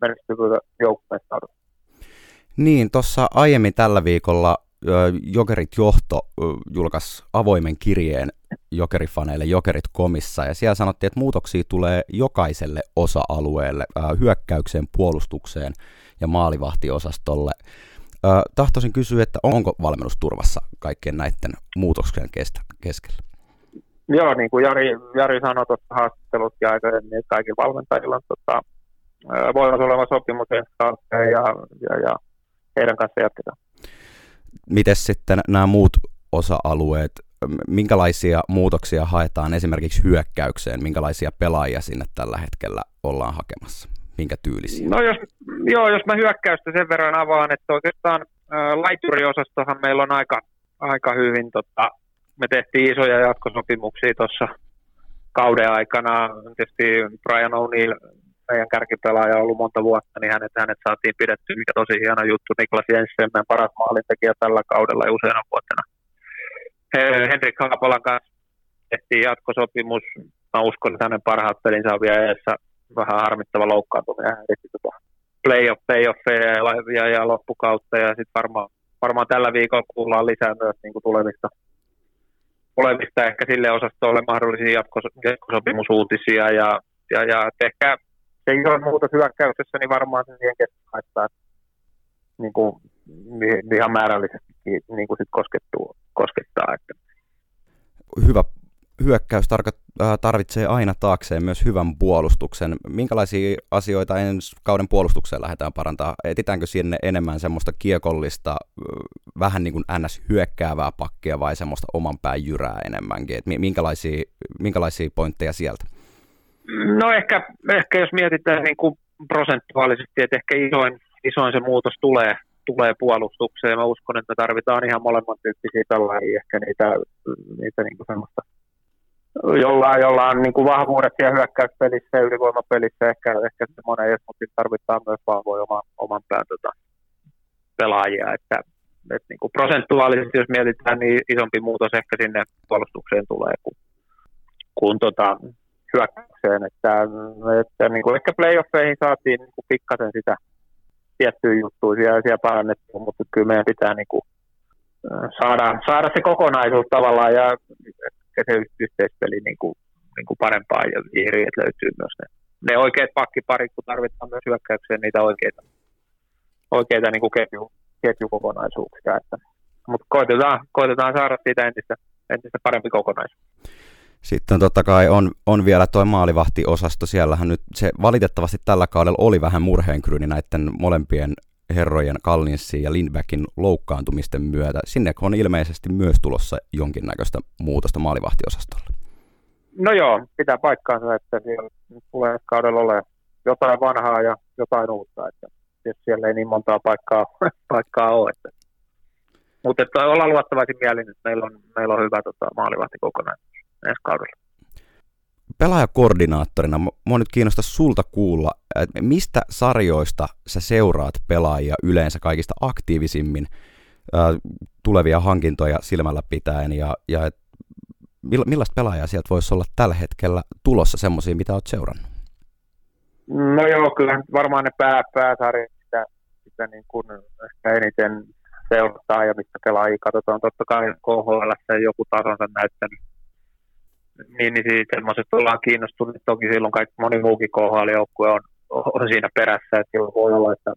menestyvyyden joukkueessa. Niin, tuossa aiemmin tällä viikolla Jokerit johto julkaisi avoimen kirjeen jokerifaneille Jokerit komissa, ja siellä sanottiin, että muutoksia tulee jokaiselle osa-alueelle, hyökkäykseen, puolustukseen ja maalivahtiosastolle. Tahtoisin kysyä, että onko valmennusturvassa kaikkien näiden muutoksien keskellä? Joo, niin kuin Jari, Jari sanoi tuossa haastattelussa ja aikaisemmin, että kaikilla valmentajilla on tota, voimassa oleva sopimus ja, ja, ja, ja heidän kanssa jatketaan. Miten sitten nämä muut osa-alueet, minkälaisia muutoksia haetaan esimerkiksi hyökkäykseen, minkälaisia pelaajia sinne tällä hetkellä ollaan hakemassa? Minkä tyylisiä? No jos, joo, jos mä hyökkäystä sen verran avaan, että oikeastaan ä, laituriosastohan meillä on aika, aika hyvin, tota, me tehtiin isoja jatkosopimuksia tuossa kauden aikana. Tietysti Brian O'Neill meidän kärkipelaaja on ollut monta vuotta, niin hänet, hänet saatiin pidetty, mikä tosi hieno juttu. Niklas Jensen, meidän paras maalintekijä tällä kaudella ja useana vuotena. Henrik Haapolan kanssa tehtiin jatkosopimus. Mä uskon, että hänen parhaat pelinsä on vielä edessä vähän harmittava loukkaantuminen. Hän yritti tota playoff, playoff ja, ja, ja loppukautta ja sitten varmaan, varmaan tällä viikolla kuullaan lisää myös niin kuin tulevista, tulevista ehkä sille osastolle mahdollisia jatkos, jatkosopimusuutisia ja, ja, ja ehkä se iso muutos hyökkäyksessä, niin varmaan se siihen että niin kuin, ihan määrällisesti niin kuin sit koskettuu, koskettaa. Että. Hyvä hyökkäys tarvitsee aina taakseen myös hyvän puolustuksen. Minkälaisia asioita ensi kauden puolustukseen lähdetään parantaa? Etitäänkö sinne enemmän semmoista kiekollista, vähän niin kuin ns-hyökkäävää pakkia vai semmoista oman pään jyrää enemmänkin? Et minkälaisia, minkälaisia pointteja sieltä? No ehkä, ehkä jos mietitään niin kuin prosentuaalisesti, että ehkä isoin, isoin se muutos tulee, tulee puolustukseen. Mä uskon, että me tarvitaan ihan molemmat tyyppisiä pelaajia, ehkä niitä, niitä niin kuin semmoista jolla, jolla on niin kuin vahvuudet siellä hyökkäyspelissä ja ylivoimapelissä ehkä, ehkä semmoinen, mutta tarvitaan myös vahvoja oman, oman pään tota, pelaajia, että, että niin kuin prosentuaalisesti, jos mietitään, niin isompi muutos ehkä sinne puolustukseen tulee kuin, kuin tota, hyökkäykseen, että, että niin kuin ehkä playoffeihin saatiin niin kuin pikkasen sitä tiettyjä juttuja siellä, siellä parannettua, mutta kyllä meidän pitää niin kuin saada, saada se kokonaisuus tavallaan ja se yhteispeli niin kuin, niin kuin parempaa ja vihreät löytyy myös ne, ne oikeat pakkiparit, kun tarvitaan myös hyökkäykseen niitä oikeita, oikeita niin kuin ketju, ketjukokonaisuuksia. Että, mutta koitetaan, koitetaan saada siitä entistä, entistä parempi kokonaisuus. Sitten totta kai on, on vielä tuo maalivahtiosasto. Siellähän nyt se valitettavasti tällä kaudella oli vähän murheenkryyni näiden molempien herrojen Kallinsin ja Lindbackin loukkaantumisten myötä. Sinne on ilmeisesti myös tulossa jonkinnäköistä muutosta maalivahtiosastolle. No joo, pitää paikkaansa, että siellä tulee kaudella ole jotain vanhaa ja jotain uutta, että siellä ei niin montaa paikkaa, [LAUGHS] paikkaa ole. Että. Mutta että ollaan luottavaisin mielin, että meillä on, meillä on hyvä tota, maalivahti kokonaan ensi kaudella. Pelaajakoordinaattorina mua nyt kiinnostaa sulta kuulla, että mistä sarjoista sä seuraat pelaajia yleensä kaikista aktiivisimmin äh, tulevia hankintoja silmällä pitäen ja, ja et millaista pelaajaa sieltä voisi olla tällä hetkellä tulossa semmoisia, mitä olet seurannut? No joo, kyllä varmaan ne pää, pääsarjat sitä, sitä niin kuin ehkä eniten seurataan ja mistä pelaajia katsotaan. Totta kai KHL joku tasonsa näyttänyt. Niin, niin siitä semmoisesta ollaan kiinnostunut. Toki silloin kaikki moni muukin KHL-joukkue on, on siinä perässä, että silloin voi olla, että,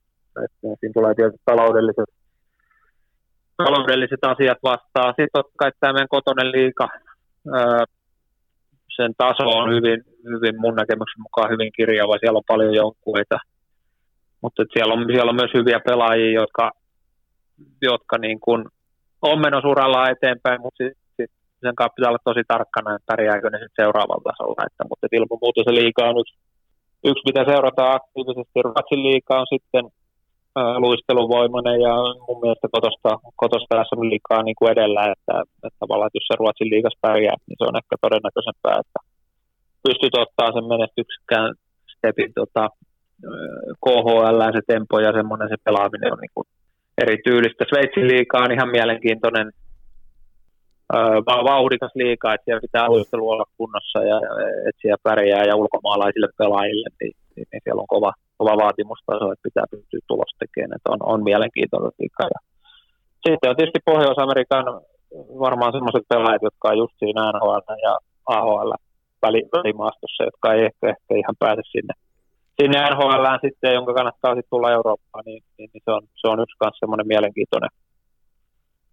että siinä tulee tietysti taloudelliset, taloudelliset asiat vastaan. Sitten totta kai tämä meidän kotonen liika, sen taso on hyvin, hyvin mun näkemyksen mukaan hyvin kirjava. Siellä on paljon joukkueita, mutta siellä on, siellä on myös hyviä pelaajia, jotka, jotka niin kuin on menossa uralla eteenpäin, mutta sen kanssa pitää olla tosi tarkkana, että pärjääkö ne sitten seuraavalla tasolla. Että, mutta ilman muuta se liikaa on yksi, yksi, mitä seurataan aktiivisesti. Ruotsin liikaa on sitten luisteluvoimainen ja mun mielestä kotosta, kotosta on liikaa niin kuin edellä, että, että tavallaan että jos se Ruotsin liigas pärjää, niin se on ehkä todennäköisempää, että pystyt ottaa sen menestyksekään stepin tota, KHL, se tempo ja semmoinen se pelaaminen on niin kuin eri tyylistä. Sveitsin liikaa on ihan mielenkiintoinen vauhdikas liikaa, että siellä pitää luistelu olla kunnossa ja että siellä pärjää ja ulkomaalaisille pelaajille, niin, niin, niin siellä on kova, kova vaatimustaso, että pitää pystyä tulos tekemään, että on, on mielenkiintoinen liikaa. Ja sitten on tietysti Pohjois-Amerikan varmaan sellaiset pelaajat, jotka on just siinä NHL ja AHL välimaastossa, jotka ei ehkä, ehkä ihan pääse sinne, sinne NHL sitten, jonka kannattaa sitten tulla Eurooppaan, niin, niin, niin se, on, se on yksi kanssa semmoinen mielenkiintoinen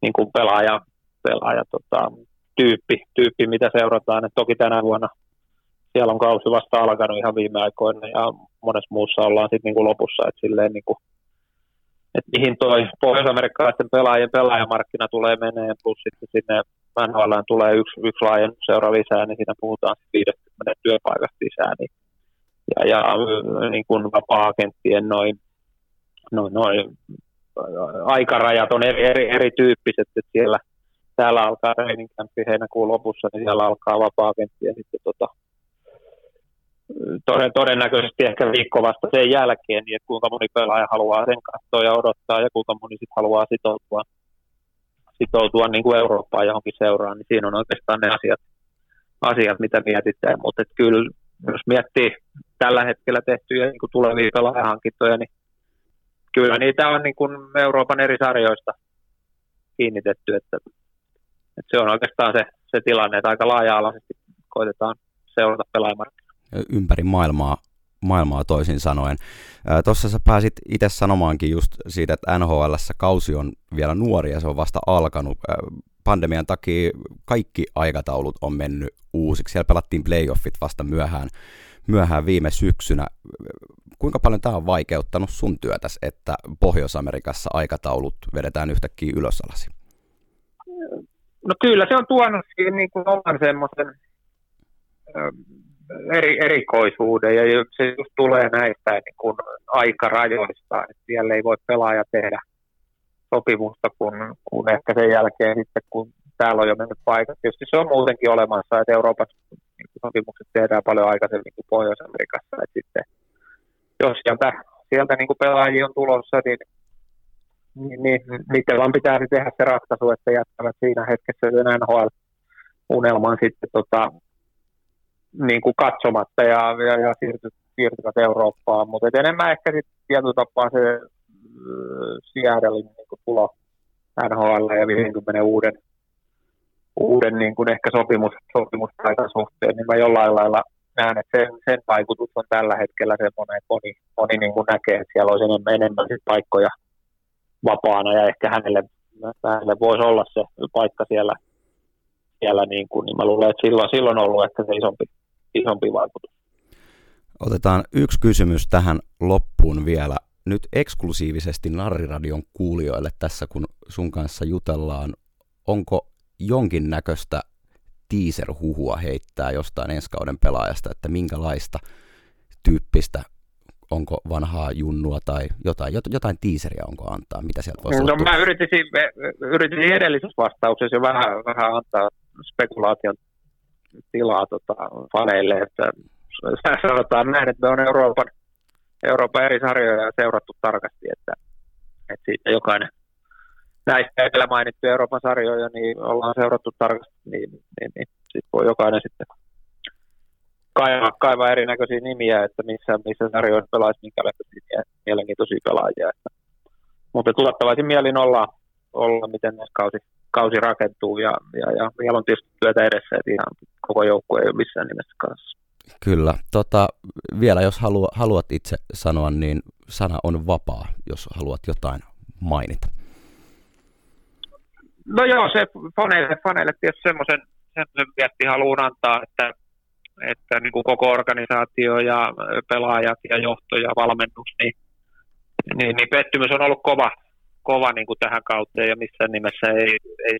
niin kuin pelaaja, pelaaja tota, tyyppi, tyyppi, mitä seurataan. Et toki tänä vuonna siellä on kausi vasta alkanut ihan viime aikoina ja monessa muussa ollaan sitten niinku lopussa, että silleen niinku, et mihin toi pohjois-amerikkalaisten pelaajien pelaajamarkkina tulee menee, plus sitten sinne NHL tulee yksi, yksi seura lisää, niin siinä puhutaan 50 työpaikasta lisää, niin ja, ja niin kuin vapaa-agenttien noin, noin, noin aikarajat on eri, eri, erityyppiset, että siellä täällä alkaa training campi heinäkuun lopussa, niin siellä alkaa vapaa-agentti ja sitten tota, todennäköisesti ehkä viikko vasta sen jälkeen, niin että kuinka moni pelaaja haluaa sen katsoa ja odottaa ja kuinka moni sitten haluaa sitoutua, sitoutua niin kuin Eurooppaan johonkin seuraan, niin siinä on oikeastaan ne asiat, asiat mitä mietitään, mutta kyllä jos miettii tällä hetkellä tehtyjä niin kuin tulevia pelaajahankintoja, niin kyllä niitä on niin kuin Euroopan eri sarjoista kiinnitetty, että, että se on oikeastaan se, se tilanne, että aika laaja-alaisesti koitetaan seurata pelaajamarkkinoita ympäri maailmaa, maailmaa toisin sanoen. Tuossa sä pääsit itse sanomaankin just siitä, että nhl kausi on vielä nuori ja se on vasta alkanut. Pandemian takia kaikki aikataulut on mennyt uusiksi. Siellä pelattiin playoffit vasta myöhään, myöhään viime syksynä. Kuinka paljon tämä on vaikeuttanut sun työtäsi, että Pohjois-Amerikassa aikataulut vedetään yhtäkkiä ylösalasi? No kyllä se on tuonut siihen niin kuin oman semmoisen eri, erikoisuuden ja se just tulee näistä niin kuin aikarajoista, että siellä ei voi pelaaja tehdä sopimusta, kun, kun ehkä sen jälkeen sitten, kun täällä on jo mennyt paikat. Tietysti se on muutenkin olemassa, että Euroopassa niin sopimukset tehdään paljon aikaisemmin kuin Pohjois-Amerikassa. Että sitten, jos sieltä, sieltä niin kuin pelaajia on tulossa, niin, niin, niiden vaan pitää tehdä se ratkaisu, että jättävät siinä hetkessä sen NHL-unelman sitten tota, niin kuin katsomatta ja, ja, ja siirtyvät, siirtyvät Eurooppaan, mutta enemmän ehkä sitten tietyllä tapaa se äh, Seattlein niin tulo NHL ja 50 uuden, uuden niin kuin ehkä sopimus, sopimuspaikan suhteen, niin mä jollain lailla näen, että sen, sen vaikutus on tällä hetkellä semmoinen, että moni, moni niin kuin näkee, että siellä olisi enemmän, enemmän paikkoja vapaana ja ehkä hänelle, hänelle voisi olla se paikka siellä, siellä niin, kuin, niin mä luulen, että silloin, silloin on ollut ehkä se isompi, isompi vaikutus. Otetaan yksi kysymys tähän loppuun vielä. Nyt eksklusiivisesti Narriradion kuulijoille tässä, kun sun kanssa jutellaan, onko jonkinnäköistä teaser-huhua heittää jostain ensi kauden pelaajasta, että minkälaista tyyppistä onko vanhaa junnua tai jotain, jotain teaseria onko antaa, mitä sieltä voisi No mä yritin, yritin edellisessä vastauksessa jo vähän, vähän antaa spekulaation tilaa tota, faneille, että sanotaan näin, että me on Euroopan, Euroopan eri sarjoja seurattu tarkasti, että, että siitä jokainen näistä edellä mainittuja Euroopan sarjoja niin ollaan seurattu tarkasti, niin, niin, niin sit voi jokainen sitten kaivaa, kaivaa erinäköisiä nimiä, että missä, missä sarjoissa pelaisi minkälaisia mielenkiintoisia pelaajia. Että, mutta tuottavaisin mielin olla, olla miten kausi, kausi rakentuu ja, ja, ja vielä on tietysti työtä edessä, että ihan koko joukkue ei ole missään nimessä kanssa. Kyllä. Tota, vielä jos halua, haluat itse sanoa, niin sana on vapaa, jos haluat jotain mainita. No joo, se faneille, faneille tietysti semmoisen, semmoisen viesti haluan antaa, että, että niin kuin koko organisaatio ja pelaajat ja johto ja valmennus, niin, niin, niin pettymys on ollut kova, kova niin kuin tähän kauteen ja missään nimessä ei, ei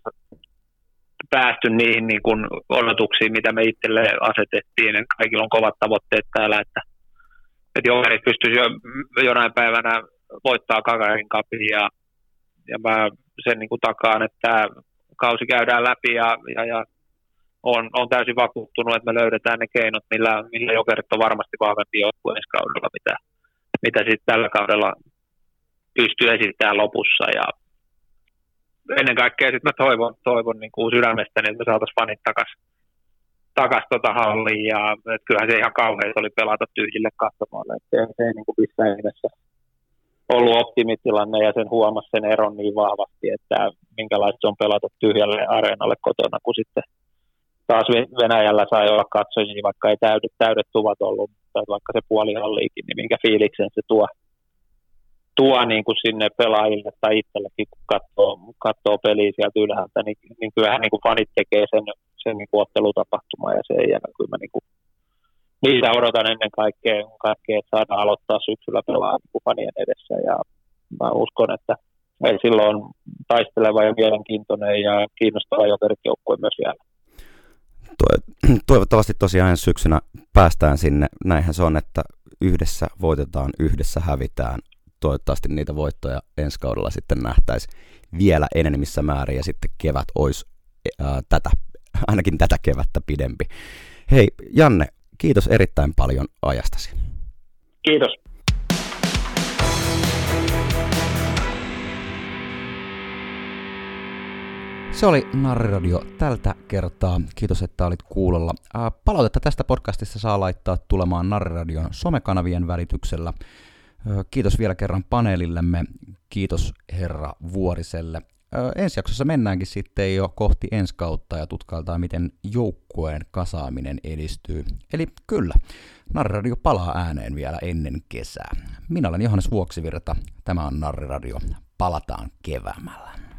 päästy niihin niin kuin odotuksiin, mitä me itselle asetettiin. Kaikilla on kovat tavoitteet täällä, että, että Jokerit pystyisi jo, jonain päivänä voittaa Kakarin kapin ja, ja mä sen niin kuin takaan, että kausi käydään läpi ja, ja, ja on, on täysin vakuuttunut, että me löydetään ne keinot, millä, millä Jokerit on varmasti vahvempi joukkue ensi kaudella, mitä, mitä sitten tällä kaudella pystyy esittämään lopussa. Ja ennen kaikkea sitten mä toivon, toivon niin kuin sydämestäni, että me saataisiin fanit takaisin takas tota halliin ja että kyllähän se ihan kauheita oli pelata tyhjille katsomalle, se, se ei niin kuin nimessä ollut optimitilanne ja sen huomasi sen eron niin vahvasti, että minkälaista on pelata tyhjälle areenalle kotona, kun sitten taas Venäjällä sai olla katsojia, vaikka ei täydet, täydet tuvat ollut, tai vaikka se puoli niin minkä fiiliksen se tuo tuo niin kuin sinne pelaajille tai itsellekin, kun katsoo, katsoo peliä sieltä ylhäältä, niin, niin kyllähän niin kuin fanit tekee sen, sen niin kuin ja se ja kyllä mä niin kuin, niitä odotan ennen kaikkea, kaikkea, että saadaan aloittaa syksyllä pelaa niin fanien edessä ja mä uskon, että ei silloin taisteleva ja mielenkiintoinen ja kiinnostava jokerikjoukkue myös vielä. [CLEARS THROAT] Toivottavasti tosiaan ensi syksynä päästään sinne. Näinhän se on, että yhdessä voitetaan, yhdessä hävitään toivottavasti niitä voittoja ensi kaudella sitten nähtäisi vielä enemmissä määrin ja sitten kevät olisi ää, tätä, [LAUGHS] ainakin tätä kevättä pidempi. Hei Janne, kiitos erittäin paljon ajastasi. Kiitos. Se oli Narriradio tältä kertaa. Kiitos, että olit kuulolla. Palautetta tästä podcastista saa laittaa tulemaan Narriradion somekanavien välityksellä. Kiitos vielä kerran paneelillemme. Kiitos herra Vuoriselle. Ensi jaksossa mennäänkin sitten jo kohti ensi kautta ja tutkailtaan, miten joukkueen kasaaminen edistyy. Eli kyllä, Narriradio palaa ääneen vielä ennen kesää. Minä olen Johannes Vuoksivirta, tämä on Narriradio. Palataan keväämällä.